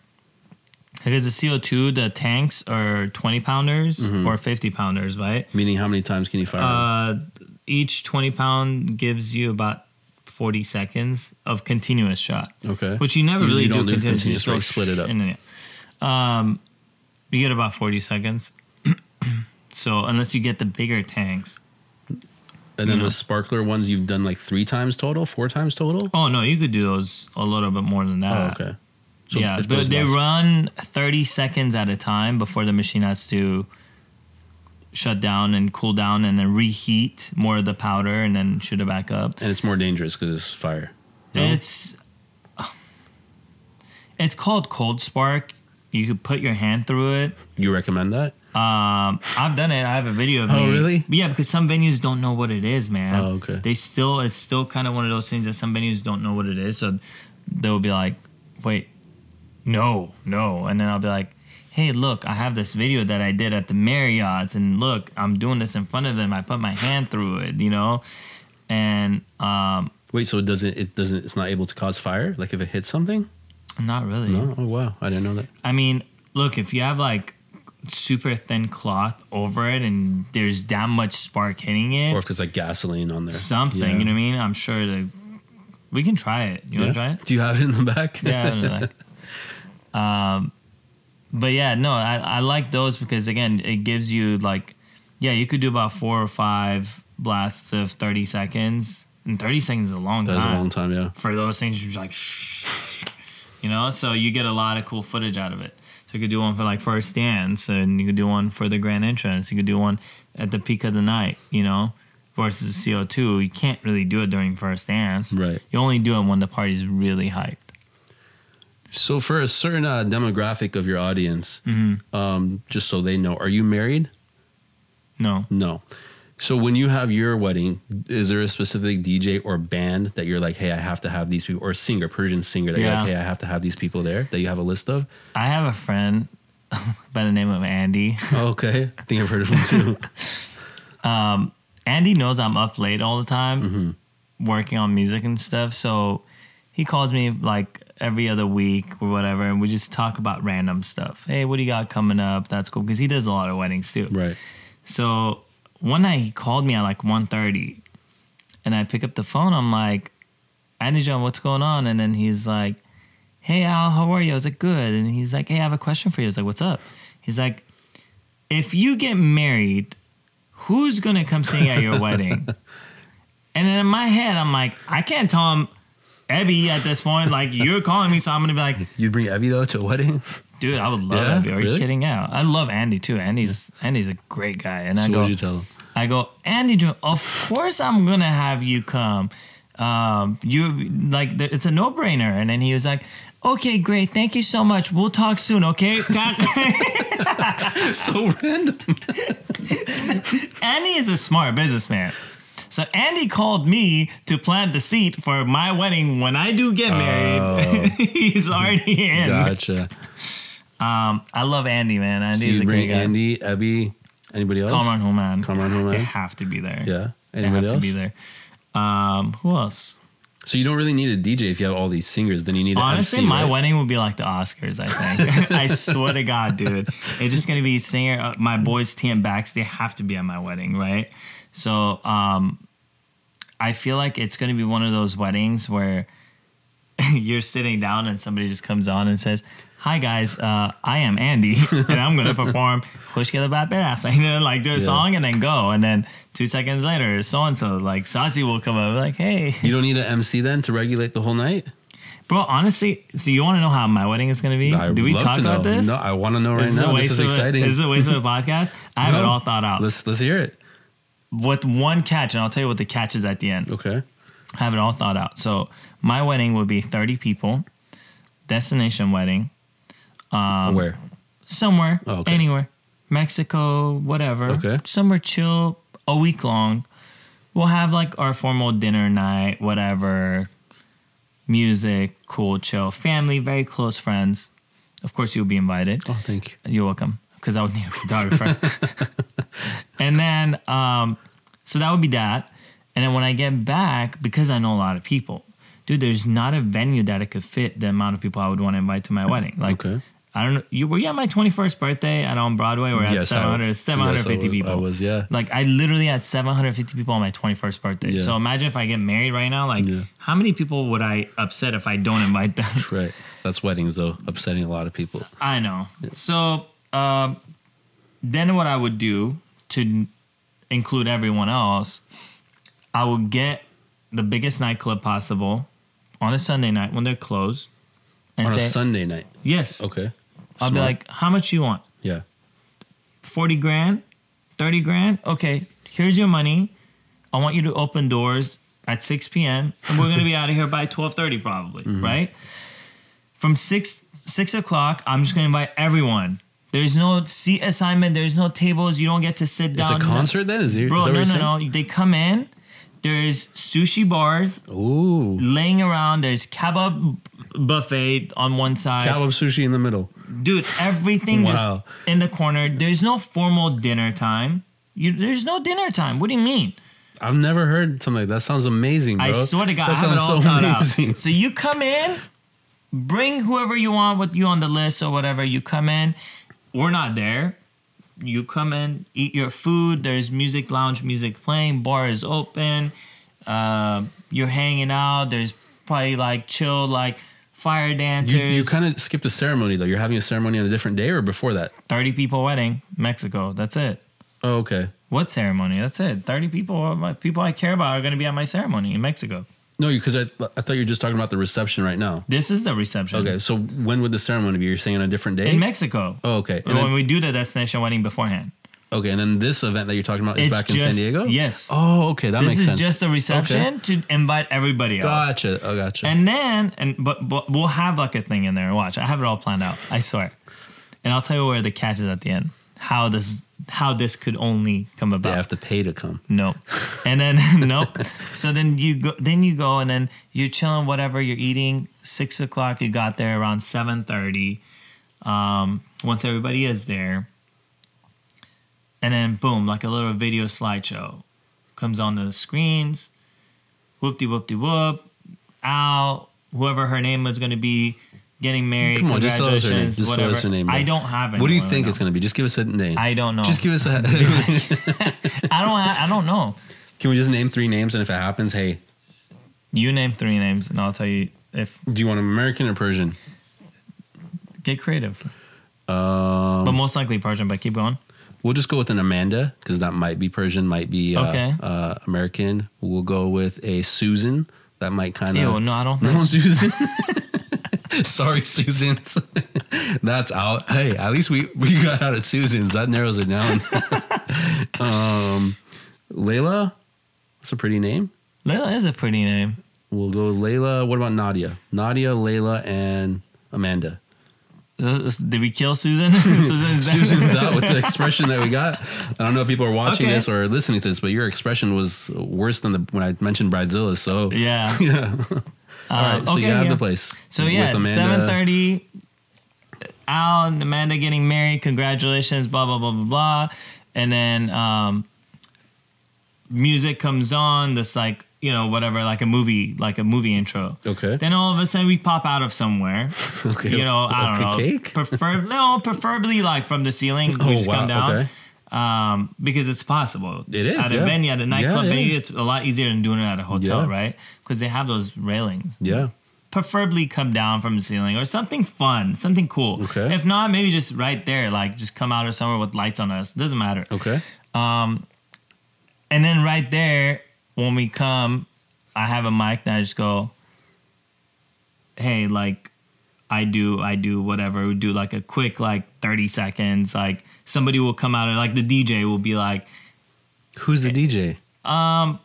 Because the CO2, the tanks are 20 pounders Mm-hmm. or 50 pounders, right? Meaning, how many times can you fire? Uh, each 20 pound gives you about 40 seconds of continuous shot, okay, which you never Usually really you do don't do continuous. You just go? Split it up. then, yeah. Um, you get about 40 seconds. so unless you get the bigger tanks. and then yeah. the sparkler ones you've done like three times total, four times total. Oh no, you could do those a little bit more than that. oh, okay. So yeah, but they last- run 30 seconds at a time before the machine has to shut down and cool down and then reheat more of the powder and then shoot it back up. and it's more dangerous because it's fire. No? It's it's called cold spark. You could put your hand through it. you recommend that? Um, I've done it. I have a video of it. Oh, me. really? Yeah, because some venues don't know what it is, man. Oh, okay. They still, it's still kind of one of those things that some venues don't know what it is. So they'll be like, wait, no, no. And then I'll be like, hey, look, I have this video that I did at the Marriott's. And look, I'm doing this in front of them. I put my hand through it, you know? And um, Wait, so it doesn't it doesn't it's not able to cause fire? Like if it hits something? not really. No. Oh wow, I didn't know that. I mean, look, if you have like super thin cloth over it and there's that much spark hitting it, Or if there's like gasoline on there. something. Yeah. You know what I mean? I'm sure that we can try it. You want to try it? Do you have it in the back? Yeah. I don't know. um, but yeah, no, I, I like those because again, it gives you like, yeah, you could do about four or five blasts of 30 seconds, and 30 seconds is a long That's a time long time, yeah. for those things. You're just like, shh, you know, so you get a lot of cool footage out of it. So you could do one for like first dance, and you could do one for the grand entrance. You could do one at the peak of the night, you know, versus CO2. You can't really do it during first dance. Right. You only do it when the party's really hyped. So for a certain uh, demographic of your audience, Mm-hmm. um, just so they know, are you married? No. No. So when you have your wedding, is there a specific DJ or band that you're like, hey, I have to have these people, or a singer, Persian singer that you're Yeah. like, hey, I have to have these people there that you have a list of? I have a friend by the name of Andy. Oh, okay, I think I've heard of him too. Um, Andy knows I'm up late all the time. Mm-hmm. working on music and stuff. So he calls me like every other week or whatever, and we just talk about random stuff. Hey, what do you got coming up? That's cool because he does a lot of weddings too. Right. So one night he called me at like 1.30 and I pick up the phone. I'm like, Andy John, what's going on? And then he's like, Hey Al, how are you? I was like, good. And he's like, Hey, I have a question for you. I was like, What's up? He's like, If you get married, who's gonna come sing at your wedding? And then in my head, I'm like, I can't tell him Ebi at this point. Like, you're calling me, so I'm gonna be like, You'd bring Ebi though to a wedding? dude, I would love Yeah? Ebi. Are you kidding? Yeah. I love Andy too. Andy's Andy's a great guy. And I go, what'd you tell him? I go, Andy, of course I'm gonna have you come. Um, you like it's a no brainer. And then he was like, Okay, great, thank you so much. We'll talk soon, okay? so random. Andy is a smart businessman. So Andy called me to plant the seed for my wedding when I do get married. He's already in. Gotcha. Um, I love Andy, man. So Andy's you a great bring guy. Andy, Ebi, anybody else? Kamran Hooman. Kamran Hooman. They have to be there. Yeah. They Anybody have else? to be there. Um, who else? So you don't really need a DJ if you have all these singers. Then you need Honestly, MC, my right? wedding would be like the Oscars. I think. I swear to God, dude, it's just gonna be singer. Uh, my boys T and Bax, they have to be at my wedding, right? So, um, I feel like it's gonna be one of those weddings where you're sitting down and somebody just comes on and says. Hi guys, uh, I am Andy, and I'm gonna perform "Push Get a Bad Ass." You know, like do a Yeah. song and then go, and then two seconds later, so and so, like Sasy will come up, like, "Hey, You don't need an MC then to regulate the whole night. Bro, honestly, so you want to know how my wedding is going to be? I Do we talk to about this? No, I want to know right this now. This is exciting. A, is it a waste of a podcast? I have it all thought out. let's let's hear it. With one catch, and I'll tell you what the catch is at the end. Okay. I have it all thought out. So my wedding will be 30 people, destination wedding, um, Where? somewhere, Oh, okay. anywhere, Mexico, whatever. Okay. Somewhere chill, a week long. We'll have like our formal dinner night, whatever. Music, cool, chill, family, very close friends. Of course, you'll be invited. Oh, thank you. You're welcome. Because I would need a photographer. and then, um, so that would be that. And then when I get back, because I know a lot of people, dude, there's not a venue that it could fit the amount of people I would want to invite to my wedding. Like, Okay. I don't know. You were you at my 21st birthday at on Broadway? We're at Yes, 700, yes, 750 I was- people. I was, yeah. Like I literally had 750 people on my 21st birthday. Yeah. So imagine if I get married right now. Like, Yeah. how many people would I upset if I don't invite them? Right. That's weddings though, upsetting a lot of people. I know. So um, then what I would do to include everyone else, I would get the biggest nightclub possible on a Sunday night when they're closed, and On a say Sunday night. yes. Okay. I'll be like, how much you want? Yeah. 40 grand, 30 grand. Okay, here's your money. I want you to open doors at 6 p.m. and we're gonna be out of here by 12:30 probably, Mm-hmm. right? From six six o'clock, I'm just gonna invite everyone. There's no seat assignment. There's no tables. You don't get to sit down. It's a concert then? Is, you, bro. that No, no, no. They come in. There's sushi bars? Ooh. laying around. There's kebab buffet on one side Kebab sushi in the middle. dude everything Wow. just in the corner there's no formal dinner time you, there's no dinner time what do you mean I've never heard something like that. Sounds amazing, bro. i swear to god that i it sounds all so amazing. out so you come in bring whoever you want with you on the list or whatever you come in we're not there you come in eat your food there's music lounge music playing bar is open uh, you're hanging out there's probably like chill like fire dancers You, you kind of skipped a ceremony though. You're having a ceremony on a different day or before that? 30 people wedding mexico that's it Oh, okay. What ceremony? That's it. Thirty people, people I care about, are going to be at my ceremony in Mexico. No, because I, I thought you were just talking about the reception right now. This is the reception. Okay, so when would the ceremony be? You're saying on a different day? In Mexico. oh, okay. And when then, we do the destination wedding beforehand. okay, and then this event that you're talking about is back in San Diego? yes. Oh, okay, that this makes sense. This is just a reception to invite everybody else. Gotcha. Oh, gotcha. And then, and but, but we'll have like a thing in there. Watch, I have it all planned out. I swear. And I'll tell you where the catch is at the end. How this how this could only come about. they have to pay to come. No. And then nope. So then you go then you go and then you're chilling whatever you're eating. Six o'clock you got there around seven thirty. Um, once everybody is there. And then boom, like a little video slideshow comes on the screens. whoop de whoop de whoop. Al, whoever her name was going to be, getting married. Come on, just tell us her name. Just tell us her name. I don't have it. What do you think it's going to be? Just give us a name. I don't know. Just give us a. I don't. ha- I don't know. Can we just name three names? And if it happens, hey, You name three names, and I'll tell you if do you want American or Persian? get creative. Um, But most likely Persian. But keep going. we'll just go with an Amanda because that might be Persian, might be uh, Okay. uh, American. We'll go with a Susan. That might kind Ew, of. no, I don't. No, Susan. Sorry, Susan. That's out. Hey, at least we we got out of Susan's. That narrows it down. um, Layla. That's a pretty name. Layla is a pretty name. We'll go with Layla. What about Nadia? Nadia, Layla, and Amanda. Uh, Did we kill Susan? Susan's. Susan's out with the expression that we got. I don't know if people are watching Okay. this or listening to this, but your expression was worse than the when I mentioned Bridezilla. So Yeah. yeah. All right. So you have yeah. the place. So yeah, seven thirty. Al and Amanda getting married. Congratulations. Blah blah blah blah blah. And then um, music comes on. This like you know whatever like a movie like a movie intro. Okay. Then all of a sudden we pop out of somewhere. Okay. You know I Like don't a know. cake? Prefer no, preferably like from the ceiling. We Oh, just wow, come down. okay. Um, because it's possible. It is, at a yeah. venue, at a nightclub Yeah, yeah. venue. It's a lot easier than doing it at a hotel, right? Because they have those railings Yeah. preferably come down from the ceiling or something fun, something cool. Okay. If not, maybe just right there, like just come out of somewhere with lights on us. Doesn't matter. Okay. Um, And then right there, when we come, I have a mic that I just go, hey, like I do, I do whatever. We do like a quick like thirty seconds. Like somebody will come out and like the DJ will be like, Who's the DJ? um,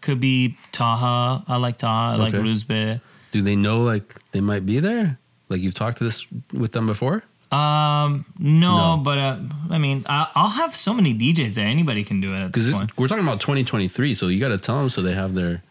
could be Taha. I like Taha. I like Okay. Ruzbe. Do they know like they might be there? Like you've talked to this with them before? Um, no, No. but uh, I mean, I, I'll have so many DJs there. Anybody can do it Because we're talking about 2023, so you got to tell them so they have their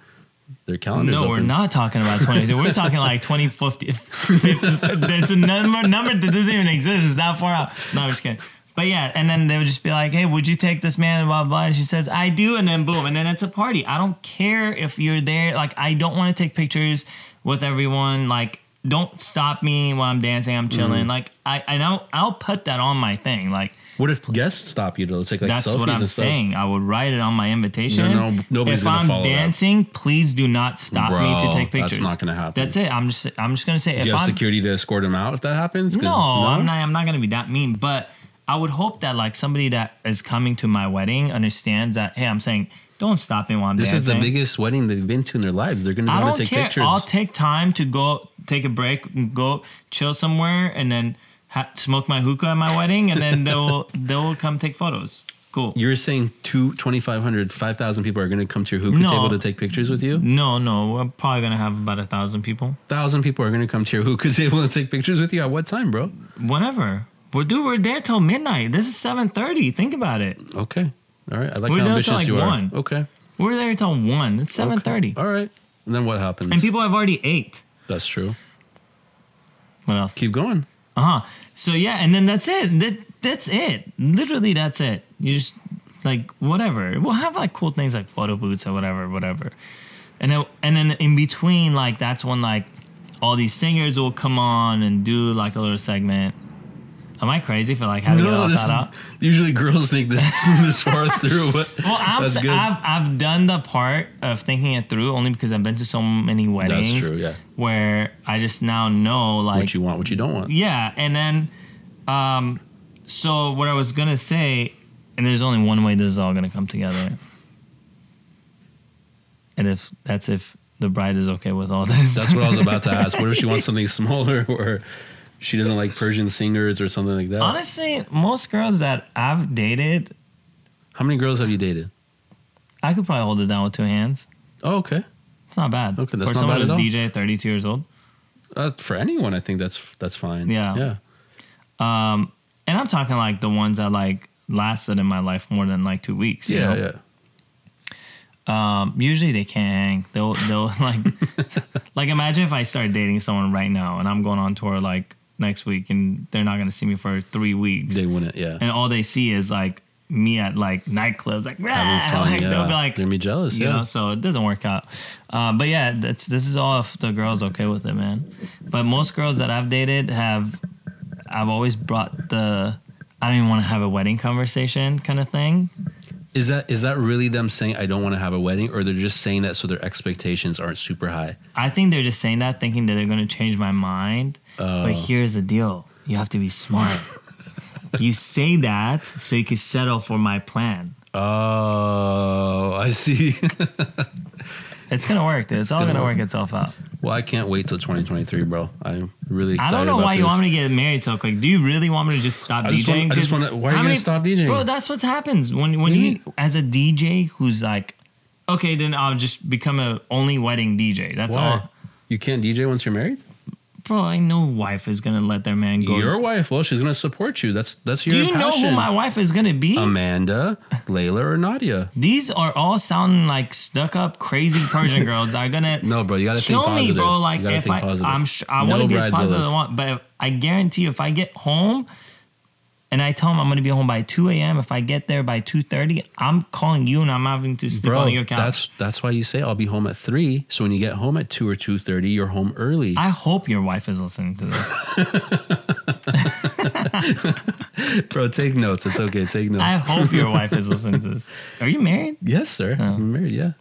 their calendars. No, we're not talking about 20. we're talking like 2050. That's a number number that doesn't even exist. It's that far out. No, I'm just kidding. But yeah, and then they would just be like, "Hey, would you take this man?" And blah blah. And she says, "I do," and then boom, and then it's a party. I don't care if you're there. Like, I don't want to take pictures with everyone. Like, don't stop me while I'm dancing. I'm chilling. Mm-hmm. Like, I I know I'll put that on my thing. Like. What if guests stop you to take like That's selfies what I'm and saying. I would write it on my invitation. No, no, nobody's if gonna I'm follow that. dancing, please do not stop me to take pictures. that's not gonna happen. That's it. I'm just I'm just gonna say Do if you have I'm security to escort them out if that happens? 'Cause- no, I'm not I'm not gonna be that mean, but I would hope that like somebody that is coming to my wedding understands that hey, I'm saying don't stop me while I'm This is the biggest wedding they've been to in their lives. They're going to I want to take care. pictures. I'll take time to go take a break, and go chill somewhere, and then ha- smoke my hookah at my wedding, and then they'll they'll come take photos. Cool. You're saying two, 2,500, 5,000 people are going to come to your hookah No. table to take pictures with you? No, no, we're probably gonna have about a thousand people. 1,000 people are going to come to your hookah table to take pictures with you at what time, bro? Whatever. We're dude, we're there till midnight. This is seven thirty. Think about it. Okay. All right. I like We're how ambitious like, you are. one. Okay. We're there till one. It's seven thirty. Okay. All right. And then what happens? And people have already ate. That's true. What else? Keep going. Uh huh. So yeah, and then that's it. That that's it. Literally, that's it. You just like whatever. We'll have like cool things like photo booths or whatever, whatever. And then and then in between, like that's when like all these singers will come on and do like a little segment. Am I crazy for like having it all this thought out? usually girls think this this far through, but Well, I'm, that's good. I've I've done the part of thinking it through only because I've been to so many weddings. That's true, yeah. Where I just now know like what you want, what you don't want. yeah, and then um, so what I was gonna say, and there's only one way this is all gonna come together, and if that's if the bride is okay with all this. That's what I was about to ask. What if she wants something smaller or she doesn't like Persian singers or something like that? Honestly, most girls that I've dated, How many girls have you dated? I could probably hold it down with two hands. Oh, okay. It's not bad. Okay, that's For not someone bad who's at all. DJ, 32 years old. Uh, for anyone, I think that's that's fine. Yeah. Yeah. Um, and I'm talking like the ones that like lasted in my life more than like two weeks. you Yeah. know? Yeah. Um, usually they can't hang. They'll they'll like like imagine if I start dating someone right now and I'm going on tour like next week and they're not gonna see me for three weeks They wouldn't. Yeah. and all they see is like me at like nightclubs, like, Having fun, like yeah. they'll be like, They're gonna jealous, you yeah. know, so it doesn't work out. Uh, but yeah, that's this is all if the girl's okay with it, man. But most girls that I've dated have, I've always brought the, I don't even want to have a wedding conversation kind of thing. Is that is that really them saying I don't want to have a wedding, or they're just saying that so their expectations aren't super high? I think they're just saying that, thinking that they're going to change my mind. Oh. But here's the deal: you have to be smart. you say that so you can settle for my plan. Oh, I see. It's gonna work, dude. It's, all gonna gonna work. work itself out. well, I can't wait till 2023, bro. I'm really excited. I don't know about why you this. want me to get married so quick. Do you really want me to just stop I just DJing? want- I just 'Cause wanna- why are you gonna stop DJing? Bro, that's what happens when when Really? you as a DJ who's like, okay, then I'll just become a only wedding DJ. That's Why? all. You can't DJ once you're married. Bro, I know wife is gonna let their man go. Your wife, well, she's gonna support you. That's that's your Do you know who my wife is gonna be? Amanda, Layla, or Nadia? These are all sounding like stuck up, crazy Persian girls that are gonna No, bro, you gotta kill think me, positive. bro. Like if I, positive. I'm, sh- I No want to be as positive as. I want, but I guarantee you, if I get home and I tell them I'm gonna be home by 2 a.m., if I get there by 2:30, I'm calling you and I'm having to sleep Bro, on your couch. that's that's why you say I'll be home at three. So when you get home at two or two thirty, you're home early. I hope your wife is listening to this. Bro, take notes. It's okay. Take notes. I hope your wife is listening to this. Are you married? yes, sir. Oh. I'm married. Yeah,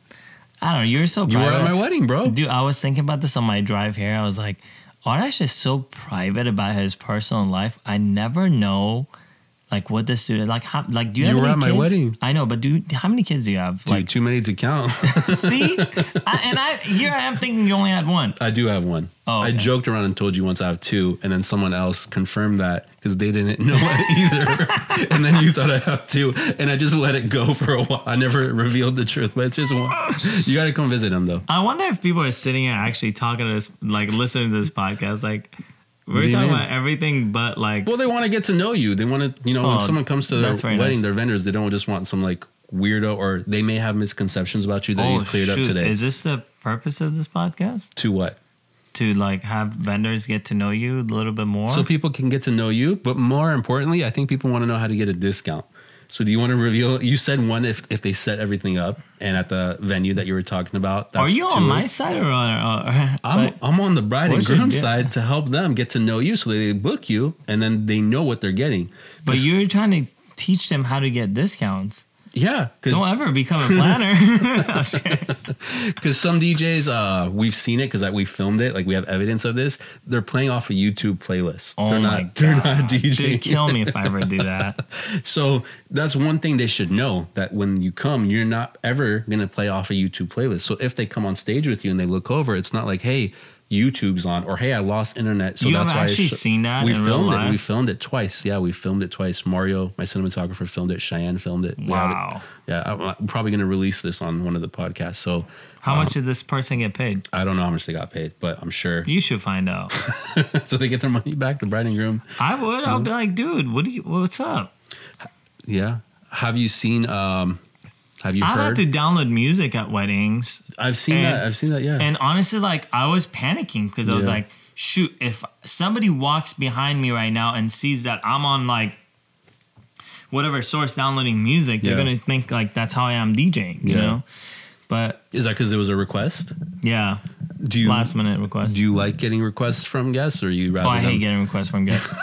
I don't know. You're so you were private. at my wedding, bro. Dude, I was thinking about this on my drive here. I was like, Arash is so private about his personal life. I never know, like, what this dude like. How, like, do you, You have were any at my kids? wedding. I know, but do how many kids do you have? Dude, like, too many to count. see, I, and I here I am thinking you only had one. I do have one. Oh, I joked around and told you once I have two, and then someone else confirmed that because they didn't know it either. and then you thought I have two, and I just let it go for a while. I never revealed the truth, but it's just one. You got to come visit him though. I wonder if people are sitting here actually talking to this, like, listening to this podcast, like. We're talking about everything but like Well, they want to get to know you. They want to, you know, when Oh, someone comes to their wedding, nice. their vendors, they don't just want some like weirdo, or they may have misconceptions about you that you've oh, cleared up today. Oh, Is this the purpose of this podcast? to what? To like have vendors get to know you a little bit more? So people can get to know you, but more importantly, I think people want to know how to get a discount. So do you want to reveal? You said one if if they set everything up, and at the venue that you were talking about. Are you on my side or on? Or, I'm like, I'm on the bride and groom side to help them get to know you, so they book you, and then they know what they're getting. but you're trying to teach them how to get discounts. Yeah, Don't ever become a planner. Because some DJs, uh, we've seen it because we filmed it. Like we have evidence of this. They're playing off a YouTube playlist. oh they're my not. They're not DJing. Dude, kill me if I ever do that. So that's one thing they should know that when you come, you're not ever gonna play off a YouTube playlist. So if they come on stage with you and they look over, it's not like, hey, YouTube's on, or hey, I lost internet. So You that's why I actually sh- seen that We in real filmed it. We filmed it twice. Yeah, we filmed it twice. Mario, my cinematographer, filmed it. Cheyenne filmed it. Have it. Wow. Yeah, I'm, I'm probably gonna release this on one of the podcasts. So How Um, much did this person get paid? I don't know how much they got paid, but I'm sure. You should find out. so they get their money back, the bride and groom. I would. I'll be Mm-hmm. like, dude, what do you? What's up? Yeah. Have you seen? um Have you I've had to download music at weddings, I've seen and- that. I've seen that. Yeah. and honestly, like I was panicking because I was Yeah. like, shoot, if somebody walks behind me right now and sees that I'm on like whatever source downloading music, they're gonna think like that's how I am DJing, you Yeah. know. But Is that because there was a request? yeah, Do you last minute request. do you like getting requests from guests, or you rather? oh, I them- hate getting requests from guests.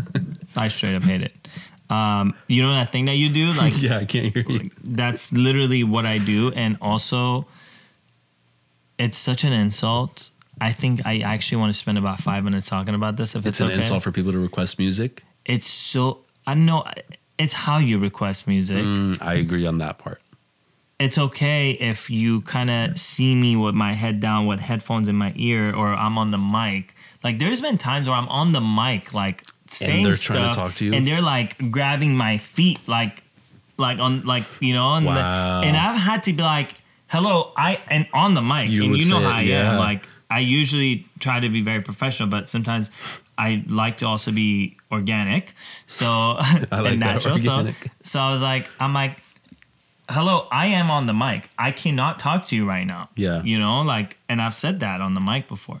I straight up hate it. Um, you know that thing that you do, like yeah, I can't hear you. that's literally what I do, and also, it's such an insult. I think I actually want to spend about five minutes talking about this. If It's it's, an okay. insult for people to request music. It's so I know it's how you request music. Mm, I agree on that part. It's okay if you kind of see me with my head down, with headphones in my ear, or I'm on the mic. Like there's been times where I'm on the mic, like saying they're stuff, trying to talk to you? and they're like grabbing my feet, like, like on, like you know, and, the- and I've had to be like, "Hello," I and on the mic, You and you know how it, I yeah. am. Like I usually try to be very professional, but sometimes I like to also be organic, so like and natural. So, so I was like, I'm like, hello, I am on the mic. I cannot talk to you right now. Yeah. You know, like, and I've said that on the mic before.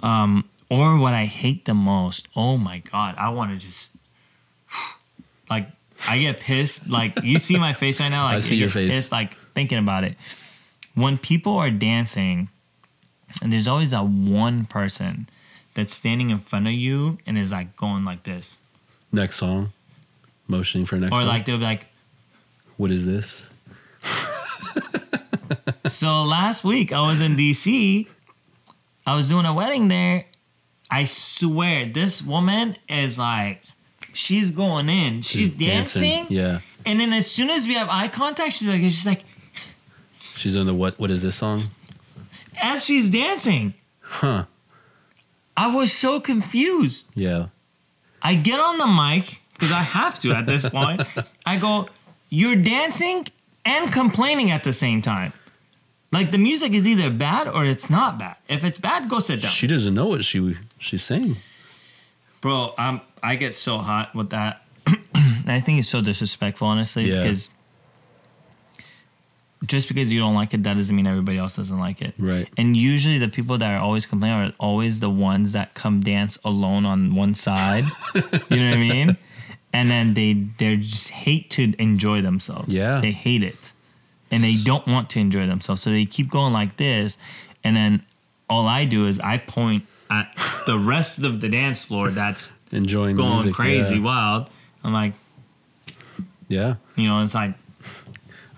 Um, or what I hate the most, oh my God, I want to just, like, I get pissed. Like you see my face right now. Like I see your face. Pissed, like thinking about it. When people are dancing, and there's always that one person that's standing in front of you and is like going like this, Next song, motioning for next or song. like they'll be like. what is this? So last week I was in DC. I was doing a wedding there. I swear this woman is like, she's going in. She's, dancing, Yeah, and then as soon as we have eye contact, she's like, she's like, she's doing the what? What is this song? as she's dancing, Huh? I was so confused. Yeah. I get on the mic because I have to at this point. I go, you're dancing and complaining at the same time. Like the music is either bad or it's not bad. If it's bad, go sit down. She doesn't know what she she's saying. Bro, I'm I get so hot with that. and I think it's so disrespectful, honestly, Yeah. because just because you don't like it, that doesn't mean everybody else doesn't like it. Right. And usually the people that are always complaining are always the ones that come dance alone on one side. you know what I mean? And then they they just hate to enjoy themselves. Yeah. They hate it. And they don't want to enjoy themselves. So they keep going like this. And then all I do is I point at the rest of the dance floor that's Enjoying going music. crazy Yeah. wild. I'm like, yeah. you know, it's like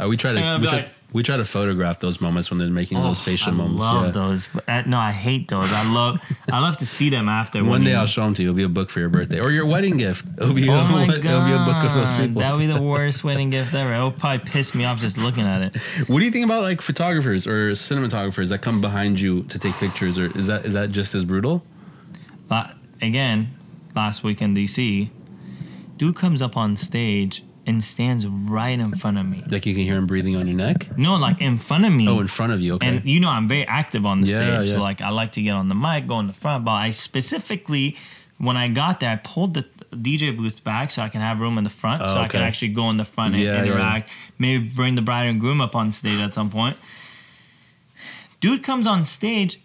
Uh, we try to we try, like- we try to photograph those moments when they're making those oh, facial I moments. I love yeah. those. Uh, no, I hate those. I love I love to see them after. One day you- I'll show them to you. It'll be a book for your birthday or your wedding gift. It'll be, Oh a, my god, it'll be a book of those people. That would be the worst wedding gift ever. It'll probably piss me off just looking at it. What do you think about like photographers or cinematographers that come behind you to take pictures? Or is that is that just as brutal? La- again, last week in DC, dude comes up on stage and stands right in front of me. Like you can hear him breathing on your neck? No, like in front of me. Oh, in front of you. Okay. And you know, I'm very active on the Yeah, stage. yeah. So like I like to get on the mic, go in the front. But I specifically when I got there, I pulled the DJ booth back so I can have room in the front. Oh, so I can actually go in the front and yeah, interact. Maybe bring the bride and groom up on stage at some point. Dude comes on stage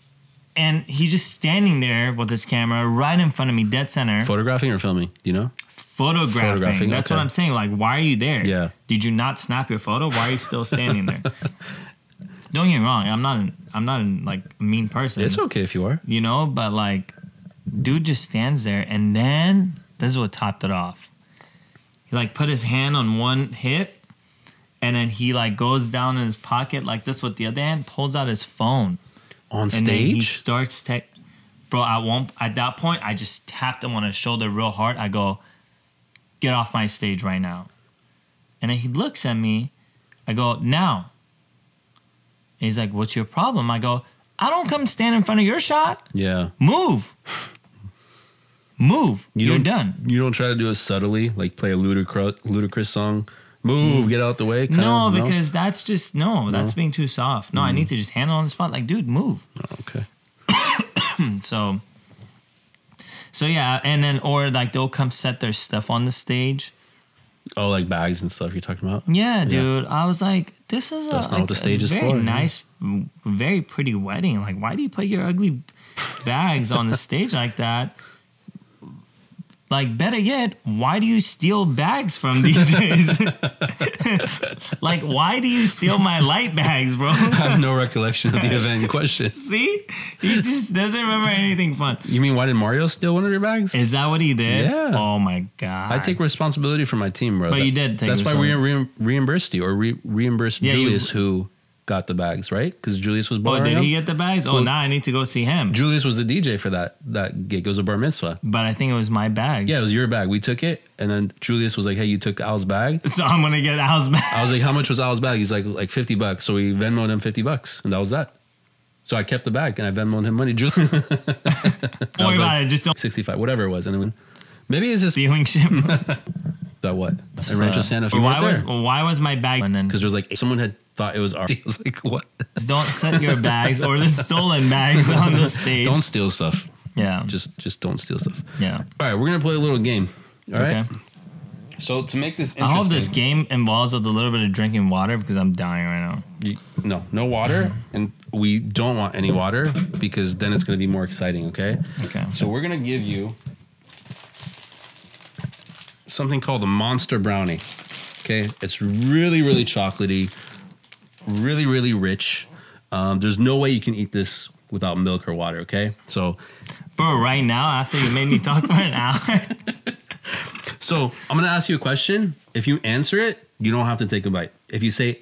and he's just standing there with his camera right in front of me, dead center Photographing or filming? Do you know? Photographing. Photographing, That's okay. what I'm saying. Like, why are you there? Yeah. Did you not snap your photo? Why are you still standing there? Don't get me wrong. I'm not. An, I'm not an, like a mean person. It's okay if you are. You know, but like, dude just stands there, and then this is what topped it off. He like put his hand on one hip, and then he like goes down in his pocket like this with the other hand, pulls out his phone, On and then he starts te- Bro, I won't. At that point, I just tapped him on his shoulder real hard. I go, "Get off my stage right now!" And he looks at me. I go, "Now." And he's like, "What's your problem?" I go, "I don't come stand in front of your shot. Yeah. Move, move. You are don't- done." You don't try to do it subtly, like play a Ludacris, Ludacris song. Move, get out the way. kinda, No, because that's just no. That's No? Mm. being too soft. No, I need to just handle on the spot. Like, dude, move. Oh, okay. So, so yeah, and then or like they'll come set their stuff on the stage. Oh, like bags and stuff you're talking about? Yeah, dude. I was like, this is a, That's not like, the stage a is very for, yeah. nice, very pretty wedding. Like, why do you put your ugly bags on the stage like that? Like, better yet, why do you steal bags from DJs? like, why do you steal my light bags, bro? I have no recollection of the event in question. See, he just doesn't remember anything fun. You mean why did Mario steal one of your bags? Is that what he did? Yeah. Oh my god. I take responsibility for my team, bro. But That- you did take That's why we re- reimbursed you or re- reimbursed Yeah, you- Julius, who got the bags, right? Because Julius was Oh, did out. he get the bags? Oh, Well- now I need to go see him. Julius was the DJ for that that gig. It was a bar mitzvah. But I think it was my bag. Yeah, it was your bag. We took it, and then Julius was like, "Hey, you took Al's bag." So I'm gonna get Al's bag. I was like, "How much was Al's bag?" He's like, "Like fifty bucks." So we Venmoed him fifty bucks, and that was that. So I kept the bag and I Venmoed him money. Julius, worry about it. Just don't sixty-five, whatever it was, and then maybe it's just stealing shit. that what That's in Rancho Santa Fe. Why was there why was my bag? And then because there was like someone had thought it was our. I was like, "What? don't set your bags or the stolen bags on the stage. Don't steal stuff. yeah, Just just don't steal stuff." yeah. All right, we're gonna play a little game. All right. Okay. So to make this I hope this game involves a little bit of drinking water because I'm dying right now. you, no, no water, mm-hmm. and we don't want any water because then it's gonna be more exciting. Okay. Okay. So we're gonna give you something called the Monster Brownie. Okay, it's really, really chocolatey, really, really rich. Um, there's no way you can eat this without milk or water. Okay, so Bro, right now, after you made me talk for an hour, so I'm gonna ask you a question. If you answer it, you don't have to take a bite. If you say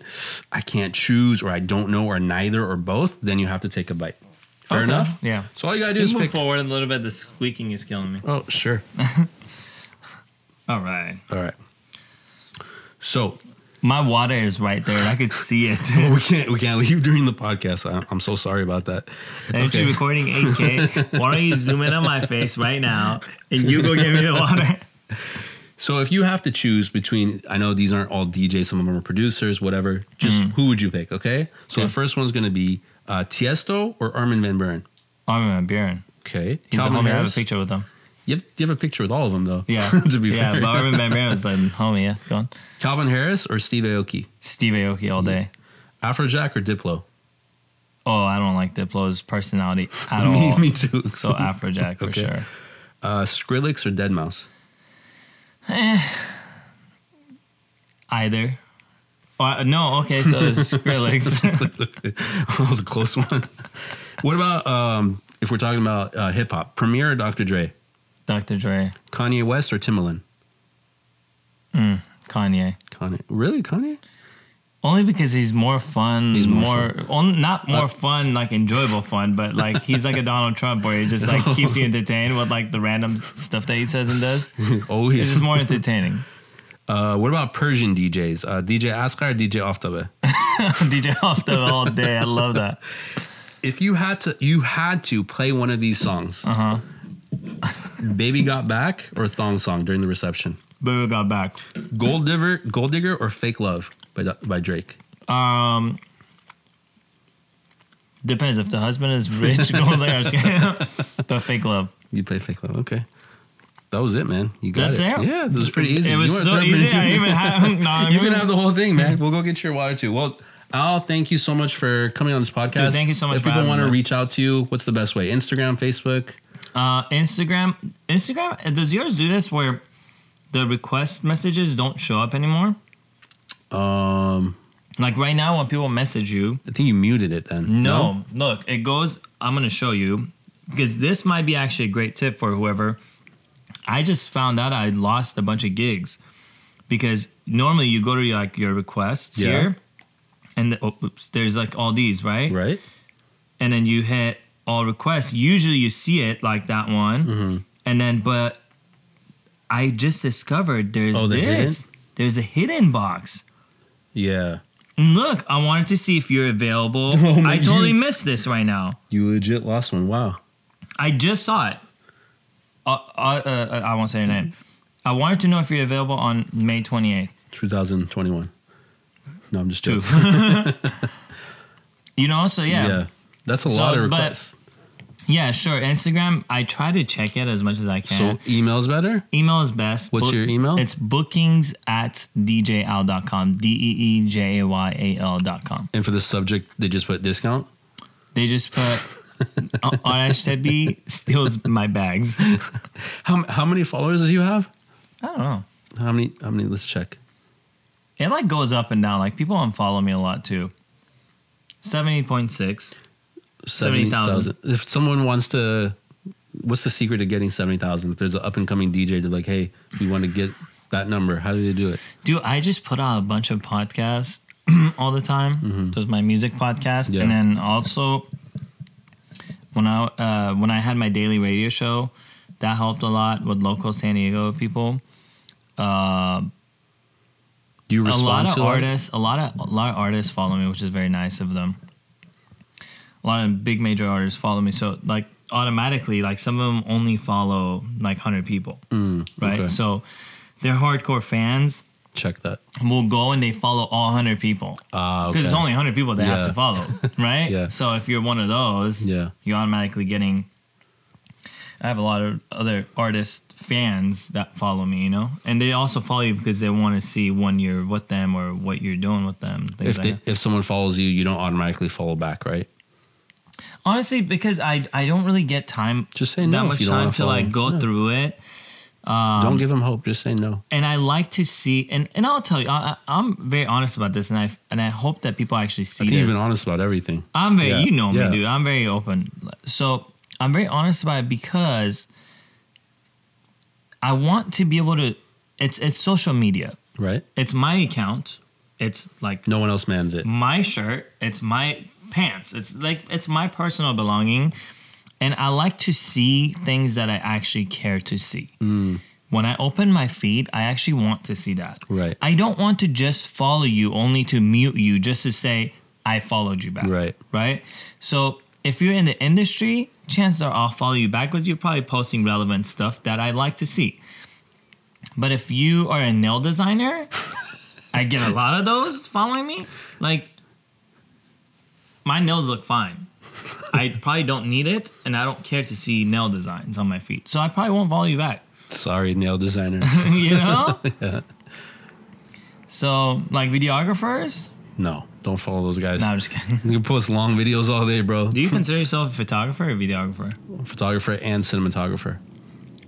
I can't choose or I don't know or neither or both, then you have to take a bite. Fair Okay, enough. yeah. So all you gotta do just is move pick. forward a little bit. The squeaking is killing me. Oh, sure. All right. All right. So My water is right there. I could see it. we can't we can't leave during the podcast. I, I'm so sorry about that. And you're recording 8K. Why don't you zoom in on my face right now and you go give me the water? So if you have to choose between, I know these aren't all DJs, some of them are producers, whatever. Just who would you pick? Okay. So Okay. the first one's gonna be uh, Tiesto or Armin van Buuren. Armin van Buuren. Okay. He's Calvin a homie. I have a picture with him. You have, you have a picture with all of them though. Yeah. to be yeah, fair. but Armin van Buuren was the homie. Yeah, go on. Calvin Harris or Steve Aoki. Steve Aoki all day. Afrojack or Diplo. Oh, I don't like Diplo's personality at me, all. me too. So Afrojack for Okay. sure. uh, Skrillex or deadmau5. Either. Uh, no, okay, so it's Skrillex. that was a close one. what about um, if we're talking about uh, hip hop? Premier or Dr. Dre? Dr. Dre. Kanye West or Timbaland? Mm, Kanye. Kanye. Really, Kanye? Only because he's more fun. He's more more, on, not more Uh, fun, like enjoyable fun, but like he's like a Donald Trump where he just like keeps you entertained with like the random stuff that he says and does. oh, he's just more entertaining. Uh, what about Persian DJs? Uh, DJ Askar or DJ Oftabe? DJ off the all day. I love that. If you had to, you had to play one of these songs. Uh huh. Baby Got Back or Thong Song during the reception. Baby got back. Gold Digger, Gold Digger or Fake Love by by Drake. Um, depends if the husband is rich, Gold Digger. but fake love. You play Fake Love, okay. That was it, man. You got That's it. it? Yeah, it was pretty easy. It was so easy. I even had. No, you can have the whole thing, man. We'll go get your water too. Well, Al, thank you so much for coming on this podcast. Dude, thank you so much If people want to reach out to you, what's the best way? Instagram, Facebook. Uh, Instagram, Instagram. Does yours do this where the request messages don't show up anymore? Um, Like right now, when people message you, I think you muted it then. no, look, it goes. I'm gonna show you because this might be actually a great tip for whoever. I just found out I lost a bunch of gigs because normally you go to like your requests Yeah. here, and the, oh, oops, there's like all these right, right? and then you hit all requests. Usually you see it like that one, Mhm. and then but I just discovered there's Oh, this. There's a hidden box. Yeah. Look, I wanted to see if you're available. Oh I totally God. missed this right now. You legit lost one. Wow. I just saw it. Uh, uh, uh, I won't say your name. I wanted to know if you're available on May 28th. 2021. No, I'm just joking. You know, so yeah. Yeah. That's a So, lot of requests. Yeah, sure. Instagram, I try to check it as much as I can. So email's better? email is best. What's your email? It's bookings at djal.com. D E E J A Y A L.com. And for the subject, they just put discount? They just put oh, RHTB steals my bags. How, how many followers do you have? I don't know. How many? How many? Let's check. It like goes up and down. Like people unfollow me a lot too. 70.6. 70,000. If someone wants to, what's the secret to getting 70,000? If there's an up and coming DJ to like, hey, we want to get that number, how do they do it? Dude, I just put out a bunch of podcasts all the time. There's my music podcast, Yeah. and then also when I uh, when I had my daily radio show, that helped a lot with local San Diego people. Uh, Do you respond a respond lot of to that? artists, a lot of a lot of artists follow me, which is very nice of them. A lot of big major artists follow me, so like automatically, like some of them only follow like hundred people, Mm, right? okay. So they're hardcore fans. Check that. Will go and they follow all hundred people because okay. it's only hundred people they have to follow, right? Yeah. So if you're one of those, Yeah. you're automatically getting. I have a lot of other artist fans that follow me, you know, and they also follow you because they want to see when you're with them or what you're doing with them. If they, that. if someone follows you, you don't automatically follow back, right? Honestly, because I I don't really get time Just say that no much time to like go Yeah. through it. Um, Don't give them hope. Just say no. and I like to see, and, and I'll tell you, I, I'm very honest about this, and I and I hope that people actually see I think you've this. been honest about everything. I'm very, Yeah, you know me, dude. I'm very open. So I'm very honest about it because I want to be able to. It's it's social media. Right? It's my account. It's like No one else mans it. my shirt. It's my pants. It's like it's my personal belonging, and I like to see things that I actually care to see. Mm. When I open my feed, I actually want to see that. Right. I don't want to just follow you only to mute you just to say I followed you back. Right. Right. So if you're in the industry, chances are I'll follow you back because you're probably posting relevant stuff that I like to see. But if you are a nail designer, I get a lot of those following me. Like my nails look fine. I probably don't need it, and I don't care to see nail designs on my feet. So I probably won't follow you back. Sorry, nail designers. you know? yeah. So, like videographers? no, don't follow those guys. No, I'm just kidding. You can post long videos all day, bro. Do you consider yourself a photographer or videographer? Photographer and cinematographer.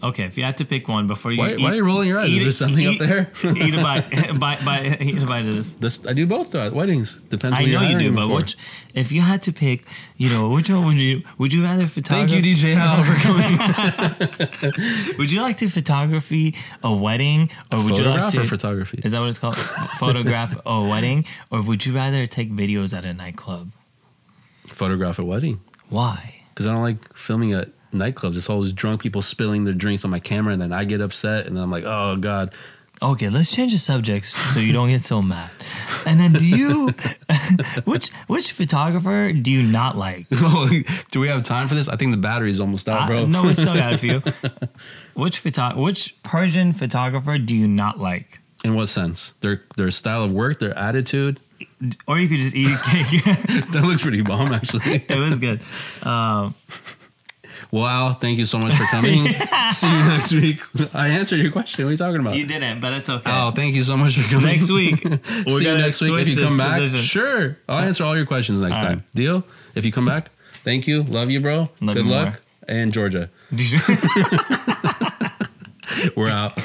Okay, if you had to pick one before you Why, eat, why are you rolling your eyes? Is there something eat, up there? eat a bite, bite, bite, eat a bite of this. This I do both though at weddings. Depends. I know you do, but which, if you had to pick, you know, which one would you? Would you rather photography? Thank you, DJ Al, for coming. Would you like to photography a wedding, or would you like Photograph to? photography? is that what it's called? Photograph a wedding, or would you rather take videos at a nightclub? Photograph a wedding Why? because I don't like filming at nightclubs. It's always drunk people spilling their drinks on my camera, and then I get upset, and then I'm like, oh god. Okay, let's change the subjects so you don't get so mad. And then, do you which which photographer do you not like? do we have time for this? I think the battery's almost out, bro. I, no, we still got a few. Which photo- which Persian photographer do you not like? In what sense? Their their style of work, their attitude. Or you could just eat a cake. that looks pretty bomb, actually. it was good. Um, Wow, thank you so much for coming. See you next week. I answered your question. What are you talking about? you didn't, but it's okay. Oh, thank you so much for coming. Next week, we're See you next week if you come back. position. Sure, I'll answer all your questions next All time. Deal? If you come back, thank you. Love you, bro. Love Good you luck. more. And Georgia, we're out.